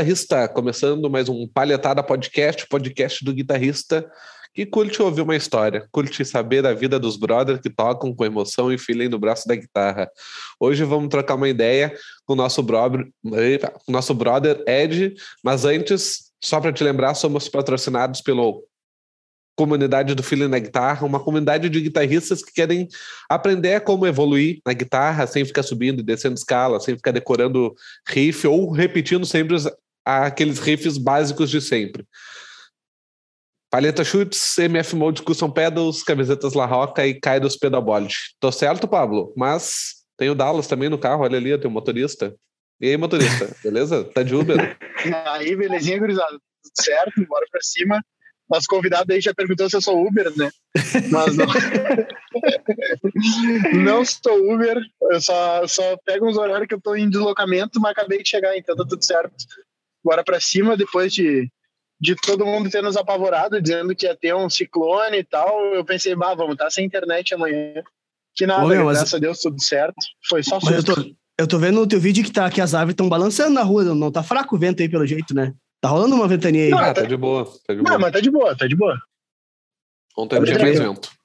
guitarrista, começando mais um Palhetada Podcast, podcast do guitarrista que curte ouvir uma história, curte saber da vida dos brothers que tocam com emoção e feeling no braço da guitarra. Hoje vamos trocar uma ideia com o nosso brother, nosso brother Ed, mas antes, só para te lembrar, somos patrocinados pelo comunidade do Feeling na Guitarra, uma comunidade de guitarristas que querem aprender como evoluir na guitarra sem ficar subindo e descendo escala, sem ficar decorando riff ou repetindo sempre aqueles riffs básicos de sempre. Palheta Chutes, MF Mode Custom Pedals, camisetas La Roca e Kaidos Pedalboard. Tô certo, Pablo? Mas tem o Dallas também no carro, olha ali, tem o motorista. E aí, motorista, beleza? Tá de Uber? aí, belezinha, gurizada. Tudo certo, bora pra cima nosso convidado aí já perguntou se eu sou Uber, né? Mas não. não sou Uber, eu só, só pego uns horários que eu tô em deslocamento, mas acabei de chegar, então tá tudo certo. Bora para cima, depois de, de todo mundo ter nos apavorado, dizendo que ia ter um ciclone e tal, eu pensei, bah, vamos estar tá sem internet amanhã. Que nada, Ô, meu, graças mas... a Deus, tudo certo. Foi só susto. Eu tô, eu tô vendo no teu vídeo que, tá, que as árvores estão balançando na rua, não tá fraco o vento aí pelo jeito, né? Tá rolando uma ventania aí. Não, ah, tá de boa. Tá de boa. Não, mas tá de boa, tá de boa. Ontem tinha mais vento.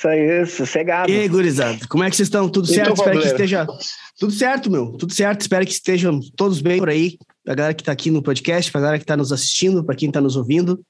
Isso aí, sossegado. E aí, gurizada, como é que vocês estão? Tudo certo? Espero que esteja tudo certo, meu. Tudo certo. Espero que estejam todos bem por aí. A galera que tá aqui no podcast, pra galera que tá nos assistindo, para quem tá nos ouvindo.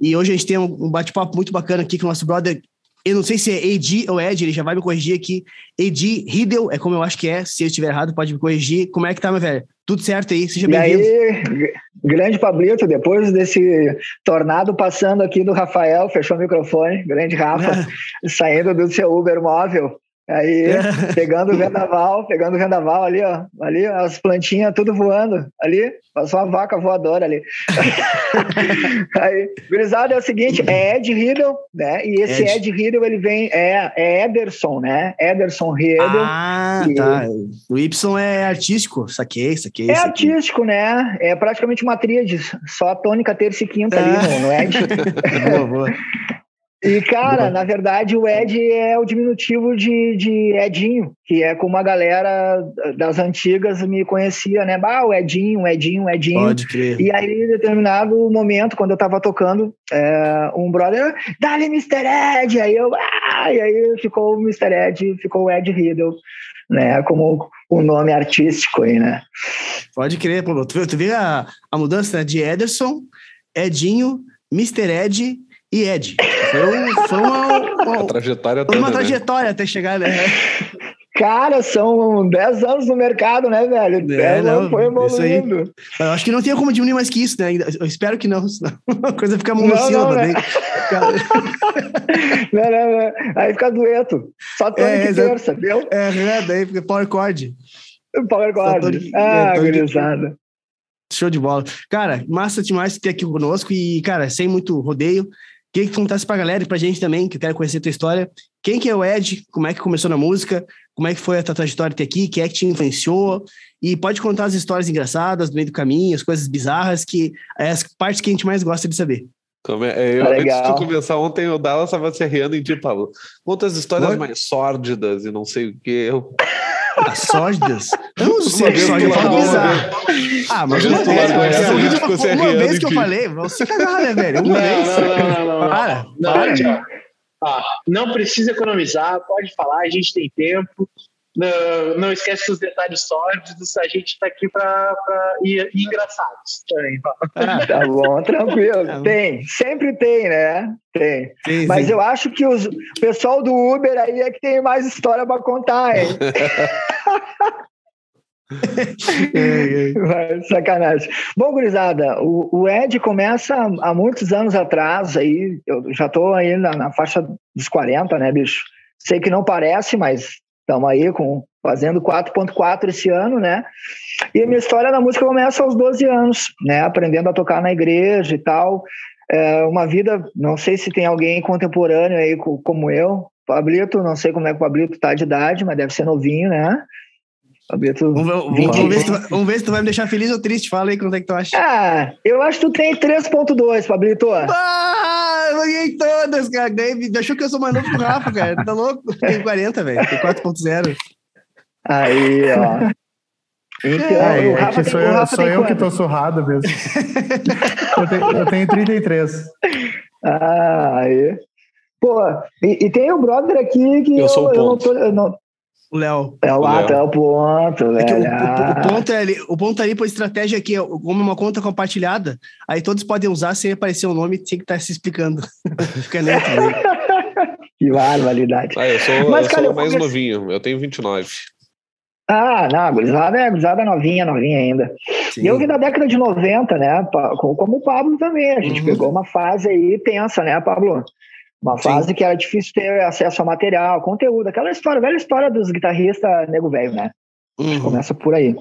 E hoje a gente tem um bate-papo muito bacana aqui com o nosso brother. Eu não sei se é Edi ou Ed, ele já vai me corrigir aqui. Edi Riddle, é como eu acho que é. Se eu estiver errado, pode me corrigir. Como é que tá, meu velho? Tudo certo aí, seja bem-vindo. E aí, grande Pablito, depois desse tornado passando aqui do Rafael, fechou o microfone, grande Rafa, saindo do seu Uber móvel, Aí, pegando o vendaval, pegando o vendaval ali, ó. Ali, as plantinhas tudo voando. Ali, passou uma vaca voadora ali. aí, gurizada, é o seguinte, é Ed Riddle, né? E esse Ed, Ed Riddle, ele vem, é, é Ederson, né? Ederson Riddle. Ah, e... tá. O Y é artístico, saquei, saquei. É saquei. artístico, né? É praticamente uma tríade, só tônica, terça e quinta ah. ali no, no Ed. boa, boa. E, cara, na verdade, o Ed é o diminutivo de, de Edinho, que é como a galera das antigas me conhecia, né? Ah, o Edinho, o Edinho, o Edinho. Pode crer. E aí, em determinado momento, quando eu tava tocando, é, um brother, dá-lhe Mr. Ed! Aí eu, ah! E aí ficou o Mr. Ed, ficou o Ed Riddle, né? Como o nome artístico aí, né? Pode crer, pô. Tu, tu vê a, a mudança de Ederson, Edinho, Mr. Ed e Ed. Foi, foi uma, uma, uma trajetória foi uma né? trajetória até chegar, né? Cara, são 10 anos no mercado, né, velho? 10 é, anos foi evoluindo. Eu acho que não tem como diminuir mais que isso, né? Eu espero que não, senão a coisa fica monocílaba. Né? não, não, não. Aí fica dueto. Só tônica é, e terça, viu? É, é, daí fica power chord. Power chord. Ah, é, gurizada. Show de bola. Cara, massa demais ter aqui conosco e, cara, sem muito rodeio, Queria que tu contasse pra galera e pra gente também, que eu quero conhecer a tua história. Quem que é o Ed? Como é que começou na música? Como é que foi a tua trajetória até aqui? Quem é que te influenciou? E pode contar as histórias engraçadas do meio do caminho, as coisas bizarras, que é as partes que a gente mais gosta de saber. Como é, é eu, ah, antes de começar ontem, o Dallas estava se rindo em ti, Paulo. Conta as histórias mais sórdidas e não sei o que. Eu... As sórdidas? Eu não sei que sórdida é Ah, mas uma vez, uma, uma vez que eu falei, você cagar, né, velho? Uma não, vez. Não, não, não, não. Para, não, para. Ah, não precisa economizar, pode falar, a gente tem tempo. Não, não esquece os detalhes sórdidos, a gente está aqui para ir, ir engraçados também. Ah, tá bom, tranquilo. Tá tem, sempre tem, né? Tem. Sim, Mas sim. eu acho que os, o pessoal do Uber aí é que tem mais história para contar, hein? Sacanagem. Bom, gurizada, o, o, Ed começa há muitos anos atrás, aí eu já estou aí na, na, faixa dos 40, né, bicho? Sei que não parece, mas estamos aí com, fazendo 4.4 esse ano, né? E a minha história na música começa aos 12 anos, né? Aprendendo a tocar na igreja e tal. É uma vida, não sei se tem alguém contemporâneo aí como eu, Pablito, não sei como é que o Pablito tá de idade, mas deve ser novinho, né? Pablito, vamos, vamos, ver se tu, vamos ver se tu vai me deixar feliz ou triste. Fala aí quanto é que tu acha. Ah, eu acho que tu tem 3.2, Pablito. Ah, eu ganhei todas, cara. Ganhei, achou que eu sou mais novo que o Rafa, cara. Tá louco? Tem 40, velho. Tem 4.0. Aí, ó. Então, é, é que sou eu, sou eu que tô surrado mesmo. eu, tenho, eu tenho 33. Ah, aí. Pô, e, e, tem um brother aqui que eu, eu, eu não tô. Eu não... O Léo. É o, Léo. é o ponto, é o, o, ponto é ali, o ponto ali por estratégia aqui, como uma conta compartilhada, aí todos podem usar sem aparecer o um nome, tem que estar tá se explicando. Fica neutro aí. que barbaridade. Ah, eu sou, Mas, eu cara, sou mais comecei... novinho, eu tenho 29. Ah, não, a gurizada é gurizada novinha, novinha ainda. Sim. E eu vi na década de 90, né? Como o Pablo também. A gente uhum. pegou uma fase aí tensa, né, Pablo? Uma fase Sim. que era difícil ter acesso a material, conteúdo, aquela história, velha história dos guitarristas nego velho, né? Uhum. Começa por aí.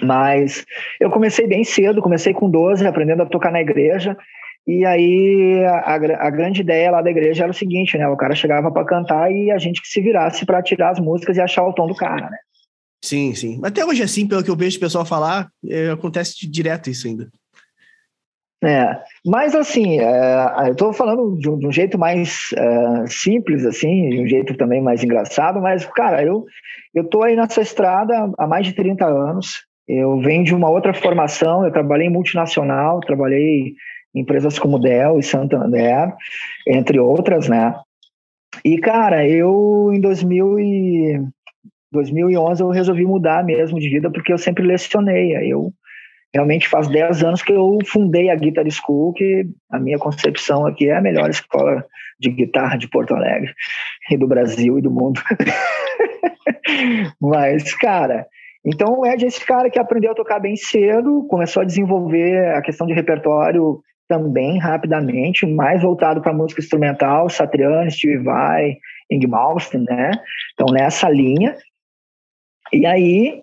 Mas eu comecei bem cedo, comecei com 12, aprendendo a tocar na igreja. E aí a, a, grande ideia lá da igreja era o seguinte, né? O cara chegava para cantar e a gente que se virasse para tirar as músicas e achar o tom do cara, né? Sim, sim. Até hoje, assim, pelo que eu vejo o pessoal falar, é, acontece direto isso ainda. É, mas assim, é, eu estou falando de um, de um, jeito mais é, simples, assim, de um jeito também mais engraçado, mas, cara, eu, eu tô aí nessa estrada há mais de 30 anos, eu venho de uma outra formação, eu trabalhei em multinacional, trabalhei em empresas como Dell e Santander, entre outras, né, e, cara, eu em 2000 e, 2011 eu resolvi mudar mesmo de vida porque eu sempre lecionei. Aí eu realmente faz 10 anos que eu fundei a Guitar School, que a minha concepção aqui é a melhor escola de guitarra de Porto Alegre e do Brasil e do mundo. Mas, cara, então o Ed é esse cara que aprendeu a tocar bem cedo, começou a desenvolver a questão de repertório também rapidamente, mais voltado para música instrumental, Satriani, Steve Vai, Ing Malmsteen, né? Então nessa linha, e aí,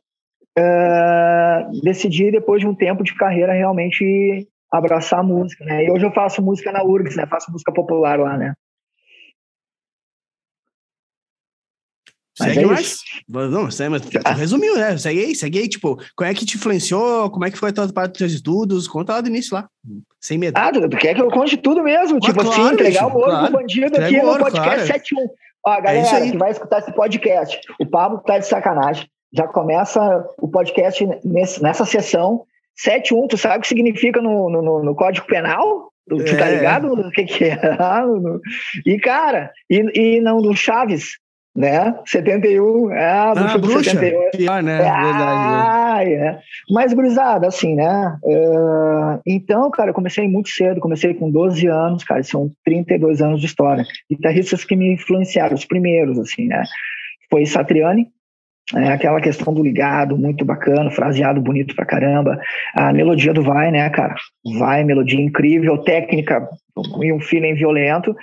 uh, decidi, depois de um tempo de carreira, realmente abraçar a música, né? E hoje eu faço música na URGS, né? Faço música popular lá, né? Segue é mais. Não, segue, mas tu resumiu, né? Segue aí, segue aí. Tipo, como é que te influenciou? Como é que foi a tua parte dos teus estudos? Conta lá do início lá. Sem medo. Ah, tu, tu quer que eu conte tudo mesmo? Ah, tipo assim, claro, assim, entregar bicho, o ouro claro. do bandido aqui no podcast claro. 71. Ó, é galera é que vai escutar esse podcast, o Pablo tá de sacanagem já começa o podcast nesse, nessa sessão. 7.1, tu sabe o que significa no, no, no Código Penal? Tu tá é. tá ligado o que, que é? e, cara, e, e não do Chaves, né? 71, é a bruxa, ah, do bruxa. 71. Pior, né? Ah, é. Mas, gurizada, assim, né? Uh, então, cara, eu comecei muito cedo, comecei com 12 anos, cara, são 32 anos de história. Guitarristas que me influenciaram, os primeiros, assim, né? Foi Satriani, é aquela questão do ligado, muito bacana, fraseado bonito pra caramba. A melodia do Vai, né, cara? Vai, melodia incrível, técnica e um feeling violento.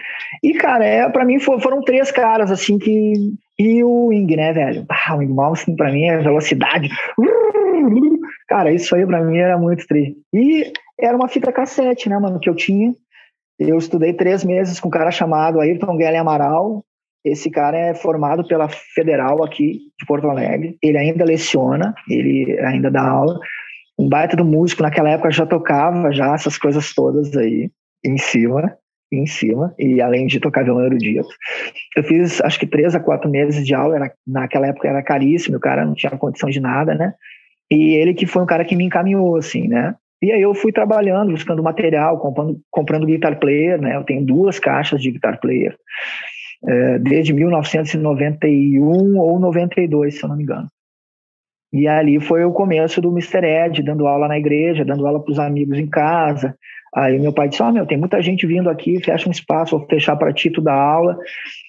E, cara, é, pra mim foram três caras, assim, que. E o Wing, né, velho? Ah, o Wing Malmsteen pra mim é velocidade. Cara, isso aí pra mim era muito tri. E era uma fita cassete, né, mano, que eu tinha. Eu estudei três meses com um cara chamado Ayrton Guilherme Amaral, esse cara é formado pela Federal aqui de Porto Alegre. Ele ainda leciona, ele ainda dá aula. Um baita do músico, naquela época já tocava já essas coisas todas aí em cima, em cima, e além de tocar violão erudito. Eu fiz acho que três a quatro meses de aula, era, naquela época era caríssimo, o cara não tinha condição de nada, né? E ele que foi um cara que me encaminhou, assim, né? E aí eu fui trabalhando, buscando material, comprando, comprando guitar player, né? Eu tenho duas caixas de guitar player é, desde 1991 ou 92, se eu não me engano. E ali foi o começo do Mr. Ed, dando aula na igreja, dando aula para os amigos em casa. Aí meu pai disse: Ó, oh, meu, tem muita gente vindo aqui, fecha um espaço, vou fechar para ti tu dar aula.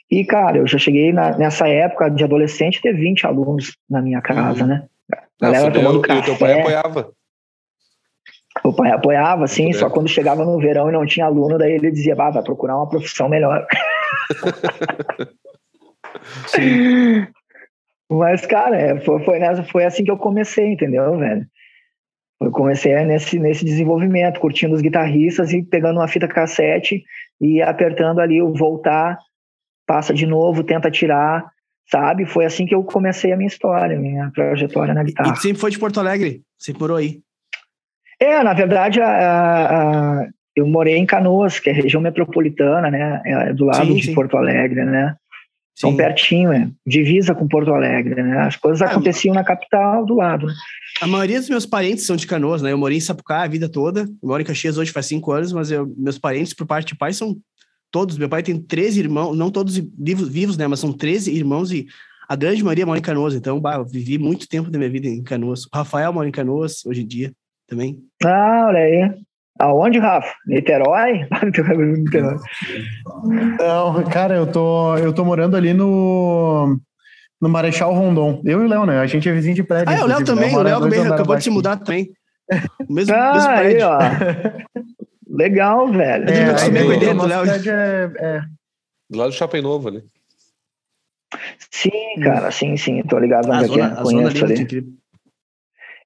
E, cara, eu já cheguei na, nessa época de adolescente ter 20 alunos na minha casa, uhum. né? Galera tomando café. E o teu pai apoiava? O pai apoiava, sim, só quando chegava no verão e não tinha aluno, daí ele dizia, bah, vai procurar uma profissão melhor. Mas, cara, é, foi, foi, nessa, foi assim que eu comecei, entendeu, velho? Eu comecei nesse, nesse desenvolvimento, curtindo os guitarristas e pegando uma fita cassete e apertando ali o voltar, passa de novo, tenta tirar, sabe? Foi assim que eu comecei a minha história, minha trajetória na guitarra. E sempre foi de Porto Alegre? Sempre morou aí? É, na verdade, a, a, eu morei em Canoas, que é região metropolitana, né? É do lado sim, de sim. Porto Alegre, né? São pertinho, é. Divisa com Porto Alegre, né? As coisas ah, aconteciam na capital do lado, né? A maioria dos meus parentes são de Canoas, né? Eu morei em Sapucá a vida toda. Eu moro em Caxias hoje faz cinco anos, mas eu, meus parentes, por parte de pai, são todos. Meu pai tem 13 irmãos, não todos vivos, vivos, né? Mas são 13 irmãos e a grande maioria mora em Canoas. Então, bah, eu vivi muito tempo da minha vida em Canoas. O Rafael mora em Canoas hoje em dia também. Ah, olha aí. Aonde, Rafa? Niterói? Não, cara, eu tô, eu tô morando ali no, no Marechal Rondon. Eu e o Léo, né? A gente é vizinho de prédio. Ah, é, o Léo também. O Léo também acabou de se mudar também. O mesmo, ah, mesmo prédio. Aí, ó. Legal, velho. É, é, é, do Léo. É, é. Do lado do Shopping Novo ali. Sim, cara, sim, sim. Tô ligado onde é é. Conheço ali. ali.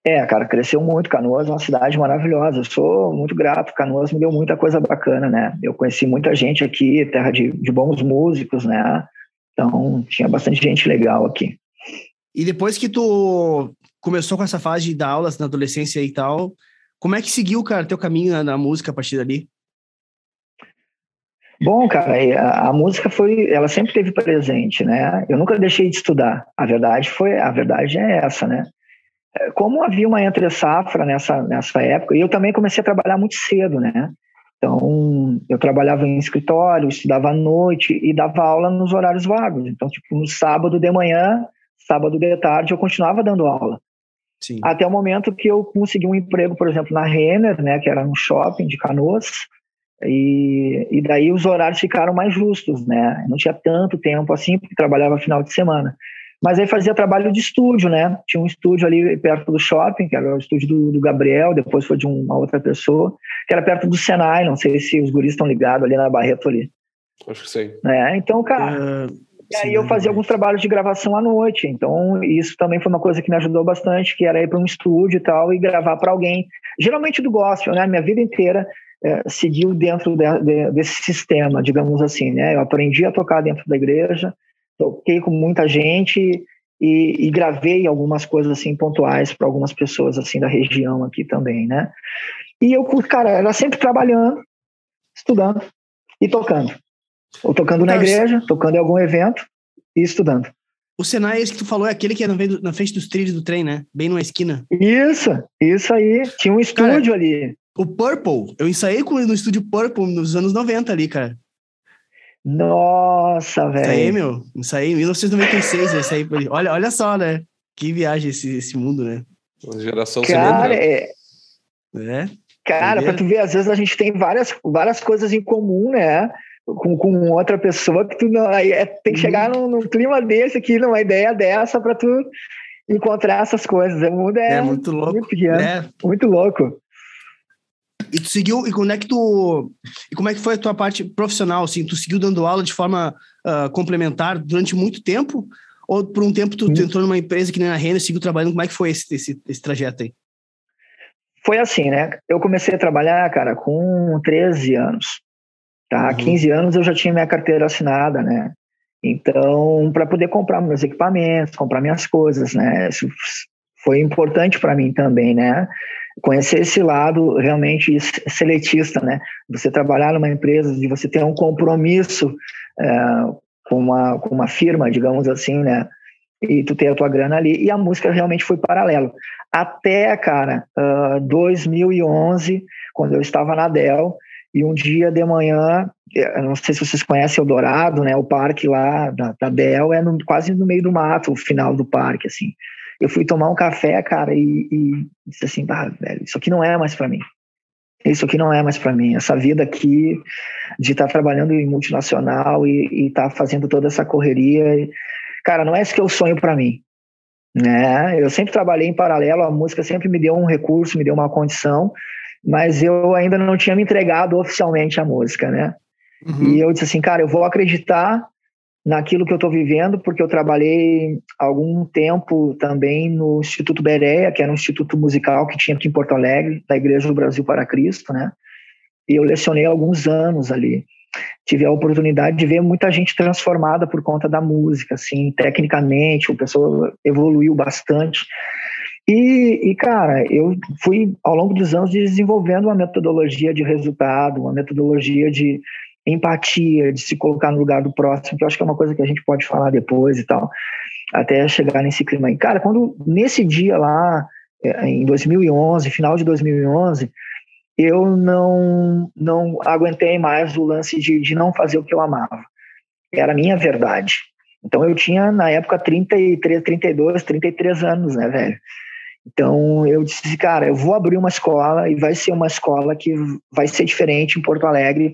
É, cara, cresceu muito. Canoas é uma cidade maravilhosa. Eu sou muito grato. Canoas me deu muita coisa bacana, né? Eu conheci muita gente aqui, terra de, de bons músicos, né? Então, tinha bastante gente legal aqui. E depois que tu começou com essa fase de dar aulas na adolescência e tal, como é que seguiu, cara, teu caminho na, na música a partir dali? Bom, cara, a, a, música foi, ela sempre teve presente, né? Eu nunca deixei de estudar. A verdade foi, a verdade é essa, né? É, como havia uma entre safra nessa nessa época, e eu também comecei a trabalhar muito cedo, né? Então, eu trabalhava em escritório, estudava à noite e dava aula nos horários vagos. Então, tipo, no sábado de manhã, sábado de tarde, eu continuava dando aula. Sim. Até o momento que eu consegui um emprego, por exemplo, na Renner, né, que era no shopping de Canoas, e, e daí os horários ficaram mais justos, né? Não tinha tanto tempo assim, porque trabalhava final de semana. Mas aí fazia trabalho de estúdio, né? Tinha um estúdio ali perto do shopping, que era o estúdio do, do Gabriel, depois foi de uma outra pessoa, que era perto do Senai, não sei se os guris estão ligados ali na Barreto ali. Acho que sei. É, então, cara, uh, e aí sim, eu fazia alguns trabalhos de gravação à noite, então isso também foi uma coisa que me ajudou bastante, que era ir para um estúdio e tal, e gravar para alguém, geralmente do gospel, né? Minha vida inteira é, seguiu dentro de, de, desse sistema, digamos assim, né? Eu aprendi a tocar dentro da igreja, toquei com muita gente e, e gravei algumas coisas assim pontuais para algumas pessoas assim da região aqui também, né? E eu, cara, era sempre trabalhando, estudando e tocando. Ou tocando na igreja, tocando em algum evento e estudando. O Senai, esse que tu falou, é aquele que é na frente dos trilhos do trem, né? Bem numa esquina. Isso, isso aí. Tinha um estúdio cara, ali. O Purple, eu ensaiei com ele no estúdio Purple nos anos 90 ali, cara. Nossa, velho. Isso aí, meu. Isso aí, em 1996, isso aí. Olha, olha só, né? Que viagem esse, esse mundo, né? Uma geração Cara, é... é. Cara, pra tu ver, às vezes a gente tem várias, várias coisas em comum, né? Com, com outra pessoa que tu não. Aí é, tem que uhum. chegar num, num, clima desse aqui, numa ideia dessa, pra tu encontrar essas coisas. O mundo é, é muito louco. Muito, pequeno, é. muito louco. E tu seguiu, e como é que tu. E como é que foi a tua parte profissional? Assim, tu seguiu dando aula de forma uh, complementar durante muito tempo? Ou por um tempo tu, tu entrou numa empresa que nem a Renner e seguiu trabalhando? Como é que foi esse, esse, esse trajeto aí? Foi assim, né? Eu comecei a trabalhar, cara, com 13 anos. Tá? Uhum. 15 anos eu já tinha minha carteira assinada, né? Então, para poder comprar meus equipamentos, comprar minhas coisas, né? Isso foi importante para mim também, né? Conhecer esse lado realmente seletista, né? Você trabalhar numa empresa, de você ter um compromisso é, com, uma, com uma firma, digamos assim, né? E tu ter a tua grana ali. E a música realmente foi paralelo. Até, cara, uh, 2011, quando eu estava na Dell, e um dia de manhã, não sei se vocês conhecem Eldorado, né? O parque lá da, da Dell é no, quase no meio do mato, o final do parque, assim eu fui tomar um café, cara, e, e disse assim, ah, velho, isso aqui não é mais para mim. Isso aqui não é mais para mim. Essa vida aqui de estar tá trabalhando em multinacional e estar tá fazendo toda essa correria, cara, não é isso que eu sonho para mim. Né? Eu sempre trabalhei em paralelo, a música sempre me deu um recurso, me deu uma condição, mas eu ainda não tinha me entregado oficialmente à música, né? Uhum. E eu disse assim, cara, eu vou acreditar naquilo que eu estou vivendo, porque eu trabalhei algum tempo também no Instituto Bereia, que era um instituto musical que tinha aqui em Porto Alegre, da Igreja do Brasil para Cristo, né? E eu lecionei alguns anos ali. Tive a oportunidade de ver muita gente transformada por conta da música, assim, tecnicamente, o pessoal evoluiu bastante. E, e, cara, eu fui ao longo dos anos desenvolvendo uma metodologia de resultado, uma metodologia de, empatia, de se colocar no lugar do próximo, que eu acho que é uma coisa que a gente pode falar depois e tal, até chegar nesse clima aí. Cara, quando nesse dia lá, é, em 2011, final de 2011, eu não, não aguentei mais o lance de, de não fazer o que eu amava. Era a minha verdade. Então eu tinha, na época, 33, 32, 33 anos, né, velho? Então eu disse, cara, eu vou abrir uma escola e vai ser uma escola que vai ser diferente em Porto Alegre.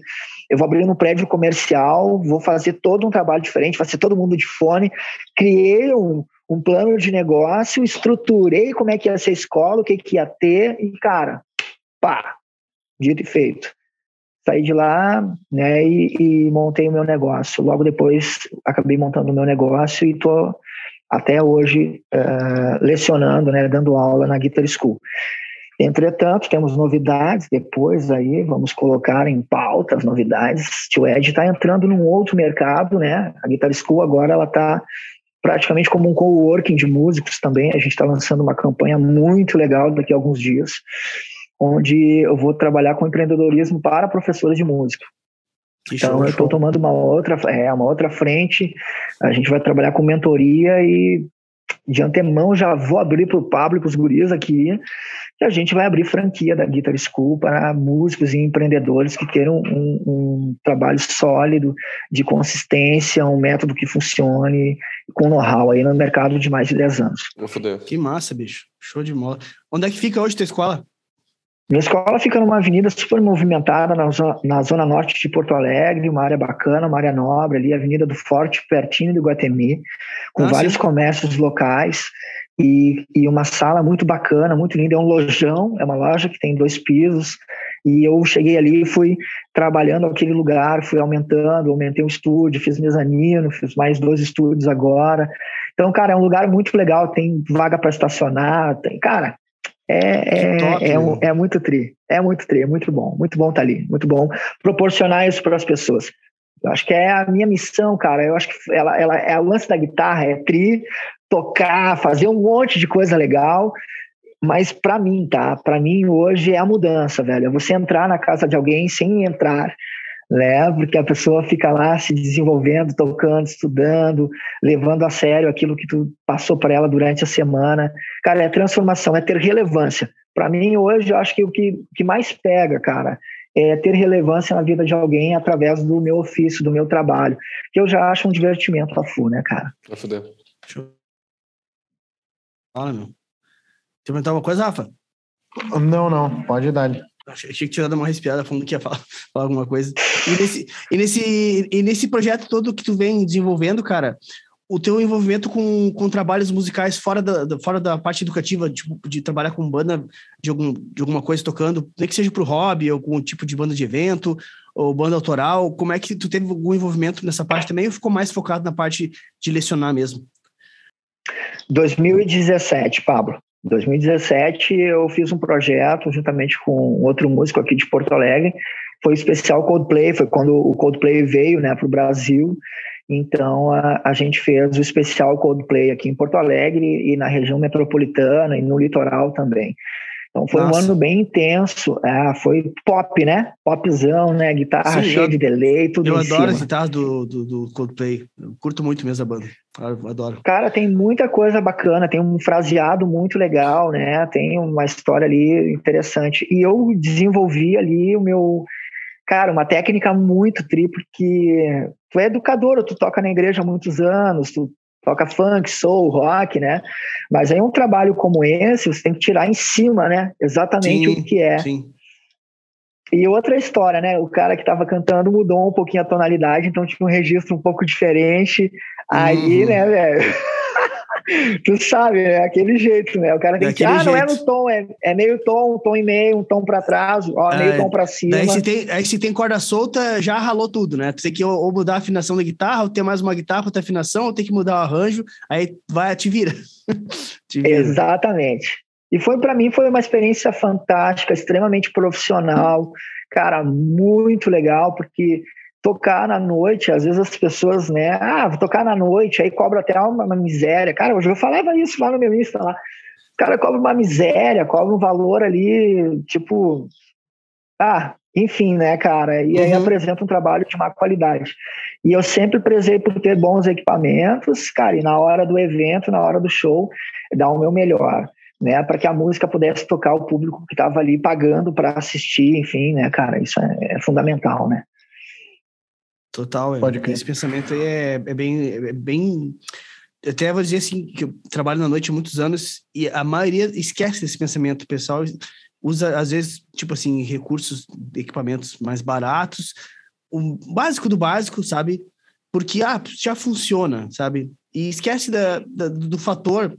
Eu vou abrir um prédio comercial, vou fazer todo um trabalho diferente, vai ser todo mundo de fone. Criei um, um plano de negócio, estruturei como é que ia ser a escola, o que, que ia ter, e, cara, pá, dito e feito. Saí de lá né, e, e montei o meu negócio. Logo depois, acabei montando o meu negócio e estou até hoje uh, lecionando, né, dando aula na Guitar School. Entretanto, temos novidades depois aí, vamos colocar em pauta as novidades. O Ed está entrando num outro mercado, né? A Guitar School agora ela está praticamente como um coworking de músicos também. A gente está lançando uma campanha muito legal daqui a alguns dias, onde eu vou trabalhar com empreendedorismo para professores de música. Então, eu estou tomando uma outra, é, uma outra frente. A gente vai trabalhar com mentoria e, de antemão, já vou abrir para o Pablo e para os guris aqui, que a gente vai abrir franquia da Guitar School para músicos e empreendedores que queiram um, um trabalho sólido, de consistência, um método que funcione, com know-how aí no mercado de mais de 10 anos. Que massa, bicho. Show de bola. Onde é que fica hoje a tua escola? Minha escola fica numa avenida super movimentada na zona, na zona, norte de Porto Alegre, uma área bacana, uma área nobre ali, Avenida do Forte, pertinho do Guatemi, com ah, vários sim. comércios locais e, e, uma sala muito bacana, muito linda. É um lojão, é uma loja que tem dois pisos. E eu cheguei ali e fui trabalhando aquele lugar, fui aumentando, aumentei o estúdio, fiz mezanino, fiz mais dois estúdios agora. Então, cara, é um lugar muito legal, tem vaga para estacionar, tem, cara, é, é, top, é, um, é, muito tri, é muito tri, é muito bom, muito bom estar tá ali, muito bom proporcionar isso para as pessoas. Eu acho que é a minha missão, cara. Eu acho que ela, ela é o lance da guitarra, é tri, tocar, fazer um monte de coisa legal. Mas para mim, tá? Para mim hoje é a mudança, velho. É você entrar na casa de alguém sem entrar né? Porque a pessoa fica lá se desenvolvendo, tocando, estudando, levando a sério aquilo que tu passou para ela durante a semana. Cara, é transformação, é ter relevância. Para mim, hoje, eu acho que o que, que mais pega, cara, é ter relevância na vida de alguém através do meu ofício, do meu trabalho, que eu já acho um divertimento a full, né, cara? Vai foder. Fala, meu. Você perguntar uma coisa, Rafa? Não, não, pode dar. Achei que tinha dado uma respirada falando que ia falar, falar alguma coisa. E nesse, e, nesse, e nesse projeto todo que tu vem desenvolvendo, cara, o teu envolvimento com, com trabalhos musicais fora da, fora da parte educativa, tipo, de trabalhar com banda de, algum, de alguma coisa tocando, nem que seja para o hobby, algum tipo de banda de evento, ou banda autoral, como é que tu teve algum envolvimento nessa parte também ou ficou mais focado na parte de lecionar mesmo? 2017, Pablo. 2017 eu fiz um projeto juntamente com outro músico aqui de Porto Alegre, foi especial Coldplay, foi quando o Coldplay veio né, para o Brasil, então a, a gente fez o especial Coldplay aqui em Porto Alegre e na região metropolitana e no litoral também. Então foi Nossa. um ano bem intenso. É, foi pop, né? Popzão, né? Guitarra Sim, cheia eu, de delay, tudo Eu adoro cima. as guitarras do, do, do, Coldplay. Eu curto muito mesmo a banda. Eu adoro. Cara, tem muita coisa bacana. Tem um fraseado muito legal, né? Tem uma história ali interessante. E eu desenvolvi ali o meu... Cara, uma técnica muito tri, porque tu é educador, tu toca na igreja há muitos anos, tu toca funk, soul, rock, né? Mas aí um trabalho como esse, você tem que tirar em cima, né? Exatamente sim, o que é. Sim. E outra história, né? O cara que estava cantando mudou um pouquinho a tonalidade, então tinha um registro um pouco diferente. Aí, uhum. né, velho? Tu sabe, é aquele jeito, né? O cara tem que, ah, jeito. não é no tom, é, é meio tom, um tom e meio, um tom para trás, ó, é, meio tom para cima. Aí se, tem, aí se tem corda solta, já ralou tudo, né? Tu tem que ou, mudar a afinação da guitarra, ou ter mais uma guitarra, outra afinação, ou tem que mudar o arranjo, aí vai, te vira. te vira. Exatamente. E foi para mim foi uma experiência fantástica, extremamente profissional, cara, muito legal, porque tocar na noite, às vezes as pessoas, né, ah, vou tocar na noite, aí cobra até uma, uma miséria. Cara, hoje eu falava isso lá no meu Insta lá. O cara cobra uma miséria, cobra um valor ali, tipo, ah, enfim, né, cara? E aí uhum. apresenta um trabalho de má qualidade. E eu sempre prezei por ter bons equipamentos, cara, e na hora do evento, na hora do show, dar o meu melhor, né, para que a música pudesse tocar o público que estava ali pagando para assistir, enfim, né, cara? Isso é, é fundamental, né? Total, é. Pode esse pensamento aí é, é bem, é bem até vou dizer assim, que eu trabalho na noite há muitos anos e a maioria esquece desse pensamento. O pessoal usa, às vezes, tipo assim, recursos, equipamentos mais baratos, o básico do básico, sabe? Porque, ah, já funciona, sabe? E esquece da, da, do fator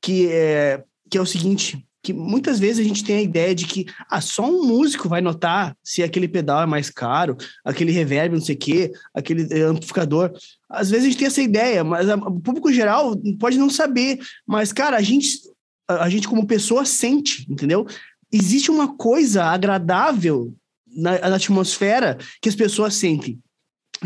que é, que é o seguinte, que muitas vezes a gente tem a ideia de que ah, só um músico vai notar se aquele pedal é mais caro, aquele reverb, não sei o quê, aquele eh, amplificador. Às vezes a gente tem essa ideia, mas o público geral pode não saber. Mas, cara, a gente, a gente como pessoa sente, entendeu? Existe uma coisa agradável na, na atmosfera que as pessoas sentem.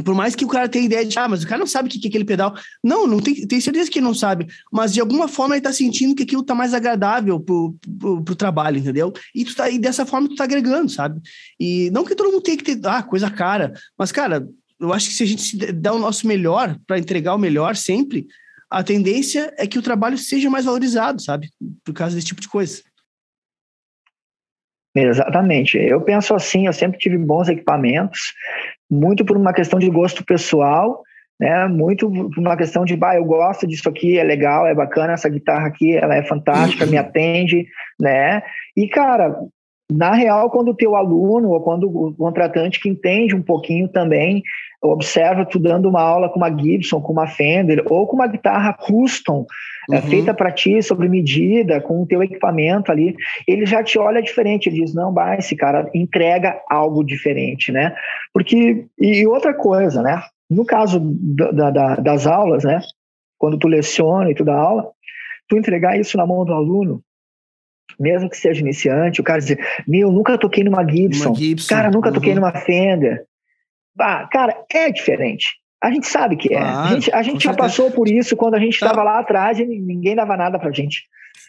Por mais que o cara tenha ideia de, ah, mas o cara não sabe o que é aquele pedal. Não, não tem, tem certeza que ele não sabe. Mas de alguma forma ele tá sentindo que aquilo tá mais agradável pro, pro, pro trabalho, entendeu? E, tu tá, e dessa forma tu tá agregando, sabe? E não que todo mundo tenha que ter, ah, coisa cara. Mas, cara, eu acho que se a gente se dá o nosso melhor para entregar o melhor sempre, a tendência é que o trabalho seja mais valorizado, sabe? Por causa desse tipo de coisa. Exatamente. Eu penso assim, eu sempre tive bons equipamentos, muito por uma questão de gosto pessoal, né? Muito por uma questão de, bah, eu gosto disso aqui, é legal, é bacana, essa guitarra aqui, ela é fantástica, me atende, né? E, cara, na real, quando o teu aluno ou quando o contratante que entende um pouquinho também, observa tu dando uma aula com uma Gibson, com uma Fender ou com uma guitarra custom, é, uhum. é, feita para ti, sob medida, com o teu equipamento ali, ele já te olha diferente, ele diz, não, vai, esse cara entrega algo diferente, né? Porque, e outra coisa, né? No caso da, da, das aulas, né? Quando tu leciona e tu dá aula, tu entregar isso na mão do aluno, mesmo que seja iniciante, o cara dizer, meu, nunca toquei numa Gibson, uma Gibson. cara, nunca uhum. toquei numa Fender. Ah, cara, é diferente. A gente sabe que é. Claro, a gente, a gente já passou por isso quando a gente estava tá. lá atrás e ninguém dava nada pra gente.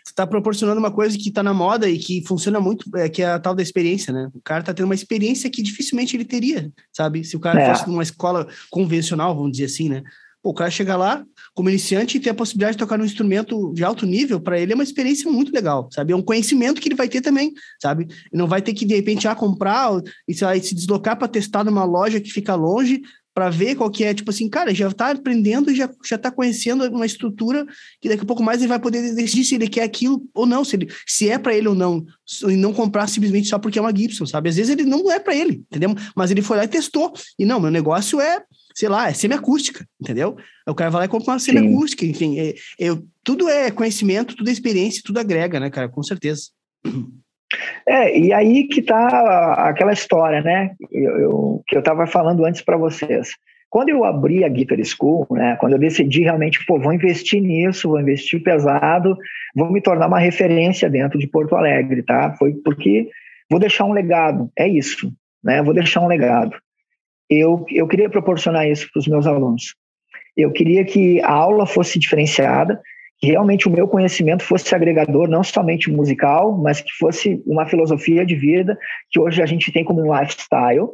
Está proporcionando uma coisa que está na moda e que funciona muito, é, que é a tal da experiência, né? O cara está tendo uma experiência que dificilmente ele teria, sabe? Se o cara é. fosse numa escola convencional, vamos dizer assim, né? Pô, o cara chega lá como iniciante e ter a possibilidade de tocar num instrumento de alto nível, para ele é uma experiência muito legal, sabe? É um conhecimento que ele vai ter também, sabe? Não vai ter que, de repente, ah, comprar e se deslocar para testar numa loja que fica longe para ver qual que é, tipo assim, cara, já está aprendendo e já, já tá conhecendo uma estrutura que daqui a pouco mais ele vai poder decidir se ele quer aquilo ou não, se, ele, se é para ele ou não, e não comprar simplesmente só porque é uma Gibson, sabe? Às vezes ele não é para ele, entendeu? Mas ele foi lá e testou. E não, meu negócio é sei lá, é semiacústica, entendeu? O cara vai lá e compra uma semiacústica, enfim, é, é, tudo é conhecimento, tudo é experiência, tudo agrega, né, cara, com certeza. É, e aí que tá aquela história, né, eu, eu que eu tava falando antes para vocês. Quando eu abri a Guitar School, né, quando eu decidi realmente, pô, vou investir nisso, vou investir pesado, vou me tornar uma referência dentro de Porto Alegre, tá? Foi porque vou deixar um legado, é isso, né? Vou deixar um legado eu, eu queria proporcionar isso para os meus alunos. Eu queria que a aula fosse diferenciada, realmente o meu conhecimento fosse agregador, não somente musical, mas que fosse uma filosofia de vida que hoje a gente tem como um lifestyle,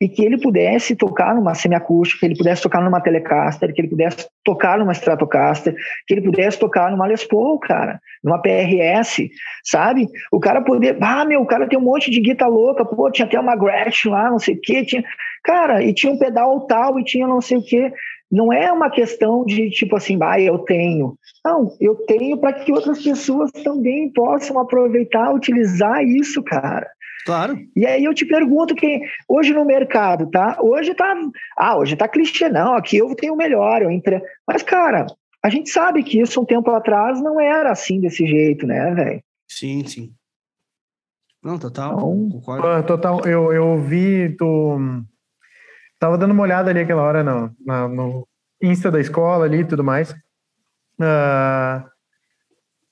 e que ele pudesse tocar numa semiacústica, que ele pudesse tocar numa Telecaster, que ele pudesse tocar numa Stratocaster, que ele pudesse tocar numa Les Paul, cara, numa PRS, sabe? O cara poder, ah, meu, o cara tem um monte de guitarra louca, pô, tinha até uma Gretsch lá, não sei o quê, tinha, cara, e tinha um pedal tal, e tinha não sei o quê. Não é uma questão de tipo assim, ah, eu tenho. Não, eu tenho para que outras pessoas também possam aproveitar, utilizar isso, cara. Claro. E aí eu te pergunto que hoje no mercado, tá? Hoje tá, ah, hoje tá clichê não, aqui eu tenho o melhor, eu entre... Mas cara, a gente sabe que isso um tempo atrás não era assim desse jeito, né, velho? Sim, sim. Não, total. Então, concordo. Total, eu, eu vi tu Tava dando uma olhada ali aquela hora no, no, no Insta da escola ali e tudo mais. Uh,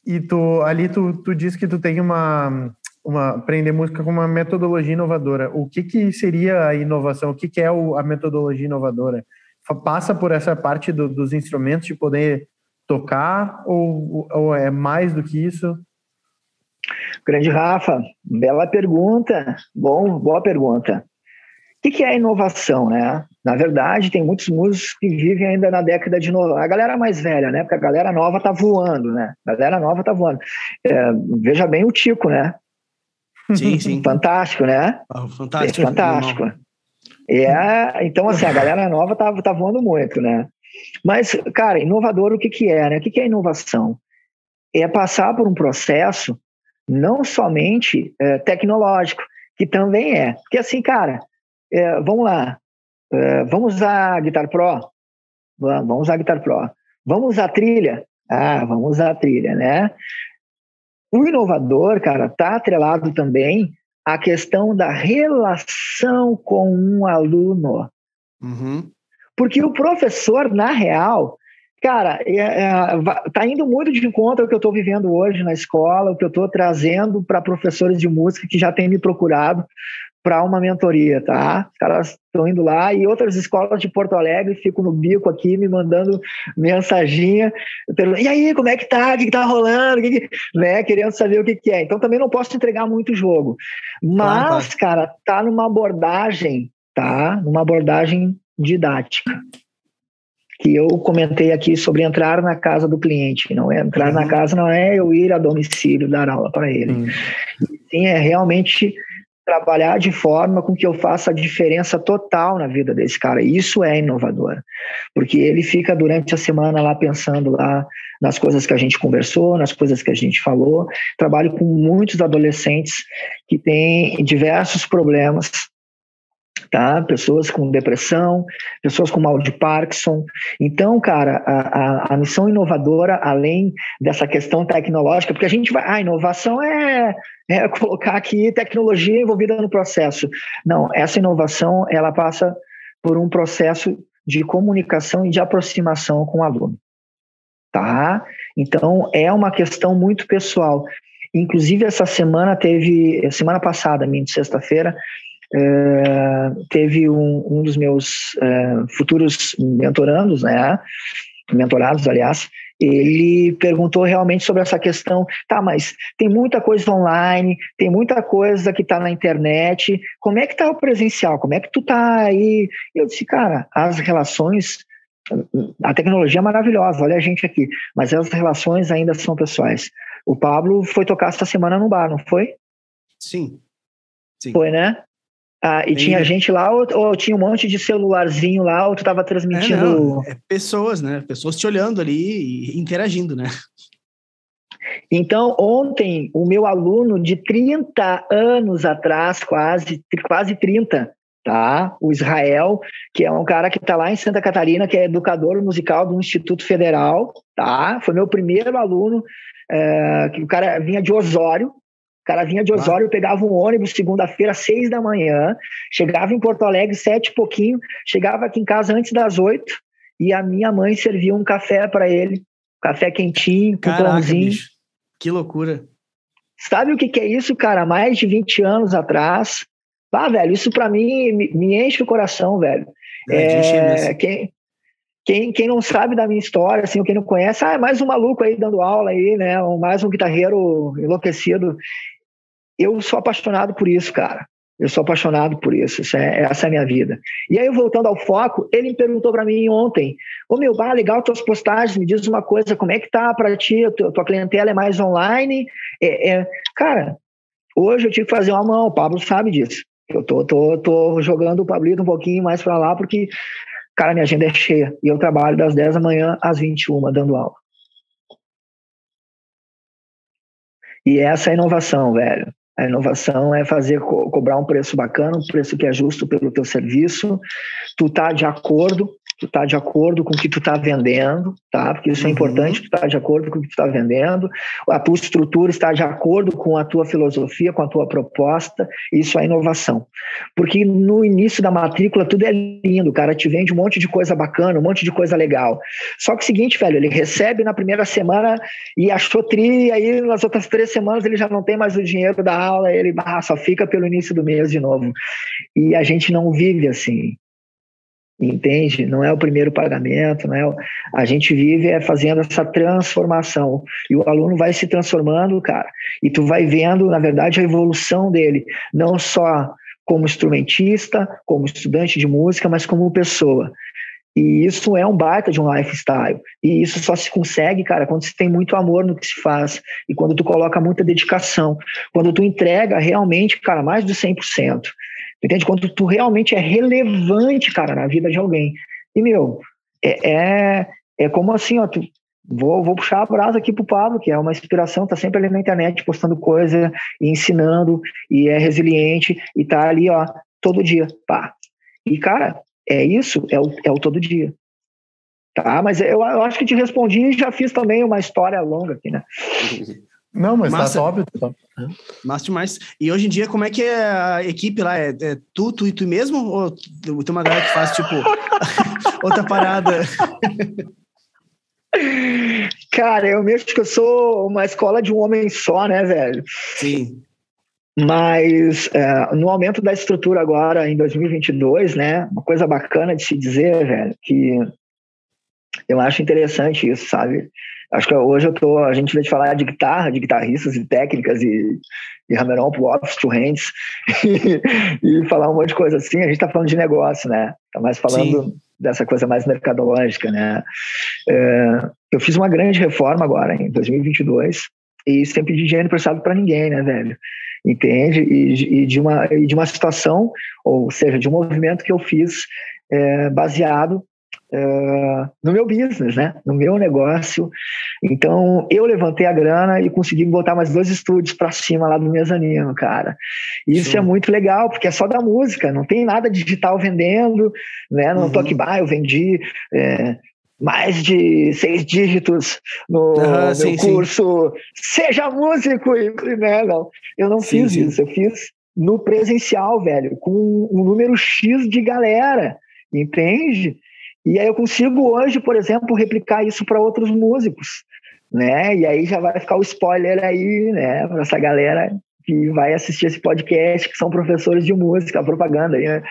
e tu, ali tu, tu diz que tu tem uma, uma aprender música com uma metodologia inovadora. O que que seria a inovação? O que que é o, a metodologia inovadora? Passa por essa parte do, dos instrumentos de poder tocar ou, ou é mais do que isso? Grande Rafa, bela pergunta. Bom, boa pergunta. O que, é inovação, né? Na verdade, tem muitos músicos que vivem ainda na década de 90. A galera mais velha, né? Porque a galera nova tá voando, né? A galera nova tá voando. É, veja bem o Tico, né? Sim, sim. Fantástico, né? Ah, fantástico. É fantástico. É, então, assim, a galera nova tá, tá voando muito, né? Mas, cara, inovador o que, que é, né? O que, que é inovação? É passar por um processo não somente é, tecnológico, que também é. Porque, assim, cara, é, vamos lá, é, vamos usar a Guitar Pro? Vamos, usar a Guitar Pro. Vamos usar a trilha? Ah, vamos usar a trilha, né? O inovador, cara, tá atrelado também à questão da relação com um aluno. Uhum. Porque o professor, na real, cara, é, é, tá indo muito de encontro ao que eu estou vivendo hoje na escola, o que eu estou trazendo para professores de música que já têm me procurado para uma mentoria, tá? Os caras estão indo lá e outras escolas de Porto Alegre ficam no bico aqui me mandando mensaginha, e aí, como é que tá? O que, que tá rolando? Que que... Né? Querendo saber o que, que é. Então também não posso entregar muito jogo. Mas, cara, tá numa abordagem, tá? Numa abordagem didática que eu comentei aqui sobre entrar na casa do cliente. Não é entrar uhum. na casa não é eu ir a domicílio dar aula para ele. Uhum. Sim, é realmente trabalhar de forma com que eu faça a diferença total na vida desse cara. Isso é inovador, porque ele fica durante a semana lá pensando lá nas coisas que a gente conversou, nas coisas que a gente falou. Trabalho com muitos adolescentes que têm diversos problemas tá? Pessoas com depressão, pessoas com mal de Parkinson. Então, cara, a, a, a, missão inovadora, além dessa questão tecnológica, porque a gente vai, ah, inovação é, é colocar aqui tecnologia envolvida no processo. Não, essa inovação, ela passa por um processo de comunicação e de aproximação com o aluno, tá? Então, é uma questão muito pessoal. Inclusive, essa semana teve, semana passada, minha sexta-feira, teve um, um, dos meus é, futuros mentorandos, né, mentorados, aliás, ele perguntou realmente sobre essa questão, tá, mas tem muita coisa online, tem muita coisa que está na internet, como é que está o presencial, como é que tu tá aí? Eu disse, cara, as relações, a tecnologia é maravilhosa, olha a gente aqui, mas as relações ainda são pessoais. O Pablo foi tocar essa semana no bar, não foi? Sim. Sim. Foi, né? Ah, e tinha gente lá, ou, ou, tinha um monte de celularzinho lá, ou tu estava transmitindo. É, é, pessoas, né? Pessoas te olhando ali e interagindo, né? Então, ontem, o meu aluno de 30 anos atrás, quase, quase 30, tá? O Israel, que é um cara que está lá em Santa Catarina, que é educador musical do Instituto Federal, tá? Foi meu primeiro aluno, é, que o cara vinha de Osório, cara vinha de Osório, pegava um ônibus segunda-feira, seis da manhã, chegava em Porto Alegre, sete e pouquinho, chegava aqui em casa antes das oito, e a minha mãe servia um café para ele, café quentinho, com Caraca, pãozinho. Bicho. Que loucura. Sabe o que, que é isso, cara? Mais de 20 anos atrás. Ah, velho, isso para mim me, me, enche o coração, velho. É, é quem, quem, quem não sabe da minha história, assim, quem não conhece, ah, é mais um maluco aí dando aula aí, né? Mais um guitarreiro enlouquecido eu sou apaixonado por isso, cara. Eu sou apaixonado por isso, isso é, essa é a minha vida. E aí, voltando ao foco, ele me perguntou para mim ontem: Ô meu, bah, legal tuas postagens, me diz uma coisa, como é que tá para ti? Tua, tua clientela é mais online? É, é... Cara, hoje eu tive que fazer uma mão, o Pablo sabe disso. Eu tô, tô, tô jogando o Pablito um pouquinho mais para lá, porque, cara, minha agenda é cheia. E eu trabalho das 10 da manhã às 21, dando aula. E essa é a inovação, velho. A inovação é fazer co cobrar um preço bacana, um preço que é justo pelo teu serviço. Tu tá de acordo tu tá de acordo com o que tu tá vendendo, tá? Porque isso é uhum. é importante, tu tá de acordo com o que tu tá vendendo, a tua estrutura está de acordo com a tua filosofia, com a tua proposta, isso é inovação. Porque no início da matrícula tudo é lindo, o cara te vende um monte de coisa bacana, um monte de coisa legal. Só que é o seguinte, velho, ele recebe na primeira semana e achou tri, aí nas outras três semanas ele já não tem mais o dinheiro da aula, ele ah, só fica pelo início do mês de novo. E a gente não vive assim entende? Não é o primeiro pagamento, não é? O... A gente vive é fazendo essa transformação e o aluno vai se transformando, cara. E tu vai vendo, na verdade, a evolução dele, não só como instrumentista, como estudante de música, mas como pessoa. E isso é um baita de um lifestyle. E isso só se consegue, cara, quando se tem muito amor no que se faz e quando tu coloca muita dedicação, quando tu entrega realmente, cara, mais de 100%. Entende? Quando tu realmente é relevante, cara, na vida de alguém. E, meu, é, é, é como assim, ó, tu, vou, vou puxar a brasa aqui pro Pablo, que é uma inspiração, tá sempre ali na internet postando coisa e ensinando, e é resiliente, e tá ali, ó, todo dia, pá. E, cara, é isso, é o, é o todo dia. Tá, mas eu, eu acho que te respondi e já fiz também uma história longa aqui, né? Não, mas tá Massa. tá top. Tá top. Massa demais. E hoje em dia, como é que é a equipe lá? É, é tu, tu e tu mesmo? Ou tem uma galera que faz, tipo, outra parada? Cara, eu mesmo que eu sou uma escola de um homem só, né, velho? Sim. Mas é, no aumento da estrutura agora em 2022, né, uma coisa bacana de se dizer, velho, que eu acho interessante isso, sabe? Acho que hoje eu tô, a gente vai falar de guitarra, de guitarristas e técnicas e, e hammer-on pro office to hands e, e, falar um monte de coisa assim. A gente tá falando de negócio, né? Tá mais falando Sim. dessa coisa mais mercadológica, né? É, eu fiz uma grande reforma agora, em 2022, e sem pedir dinheiro emprestado para ninguém, né, velho? Entende? E, e, de uma, e de uma situação, ou seja, de um movimento que eu fiz é, baseado Uh, no meu business, né? No meu negócio. Então, eu levantei a grana e consegui botar mais dois estúdios para cima lá do mezanino, cara. Isso Sim. é muito legal, porque é só da música, não tem nada digital vendendo, né? No uhum. Talk Bar eu vendi é, mais de seis dígitos no meu sim, curso sim. Seja Músico, né? Não, eu não sim, fiz isso, eu fiz no presencial, velho, com um número X de galera, entende? E aí eu consigo hoje, por exemplo, replicar isso para outros músicos, né? E aí já vai ficar o spoiler aí, né, para essa galera que vai assistir esse podcast, que são professores de música, propaganda, né?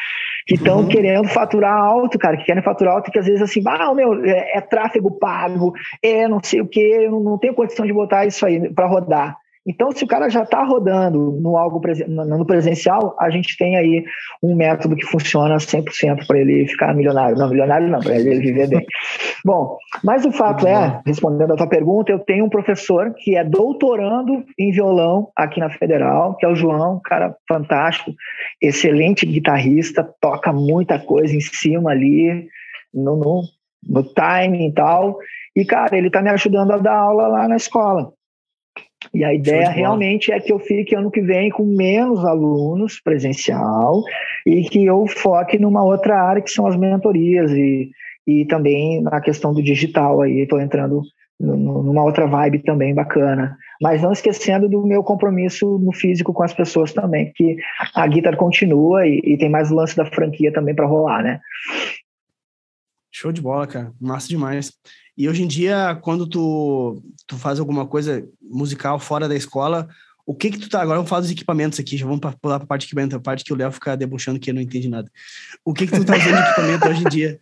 que estão uhum. querendo faturar alto, cara, que querem faturar alto, que às vezes assim, ah, meu, é, é tráfego pago, é não sei o que, eu não, não tenho condição de botar isso aí para rodar. Então, se o cara já está rodando no algo no presencial, a gente tem aí um método que funciona 100% para ele ficar milionário. Não, milionário não, para ele viver bem. Bom, mas o fato é, respondendo a tua pergunta, eu tenho um professor que é doutorando em violão aqui na Federal, que é o João, um cara fantástico, excelente guitarrista, toca muita coisa em cima ali, no, no, no timing e tal. E, cara, ele está me ajudando a dar aula lá na escola. E a ideia realmente é que eu fique ano que vem com menos alunos presencial e que eu foque numa outra área que são as mentorias e, e também na questão do digital aí, estou entrando numa outra vibe também bacana. Mas não esquecendo do meu compromisso no físico com as pessoas também, que a guitarra continua e, e tem mais o lance da franquia também para rolar, né? Show de bola, cara. Massa demais. E hoje em dia, quando tu, tu faz alguma coisa musical fora da escola, o que que tu tá... Agora vamos falar dos equipamentos aqui, já vamos pular para a parte de equipamento, a parte que o Léo fica debochando que não entende nada. O que que tu tá usando de equipamento hoje em dia?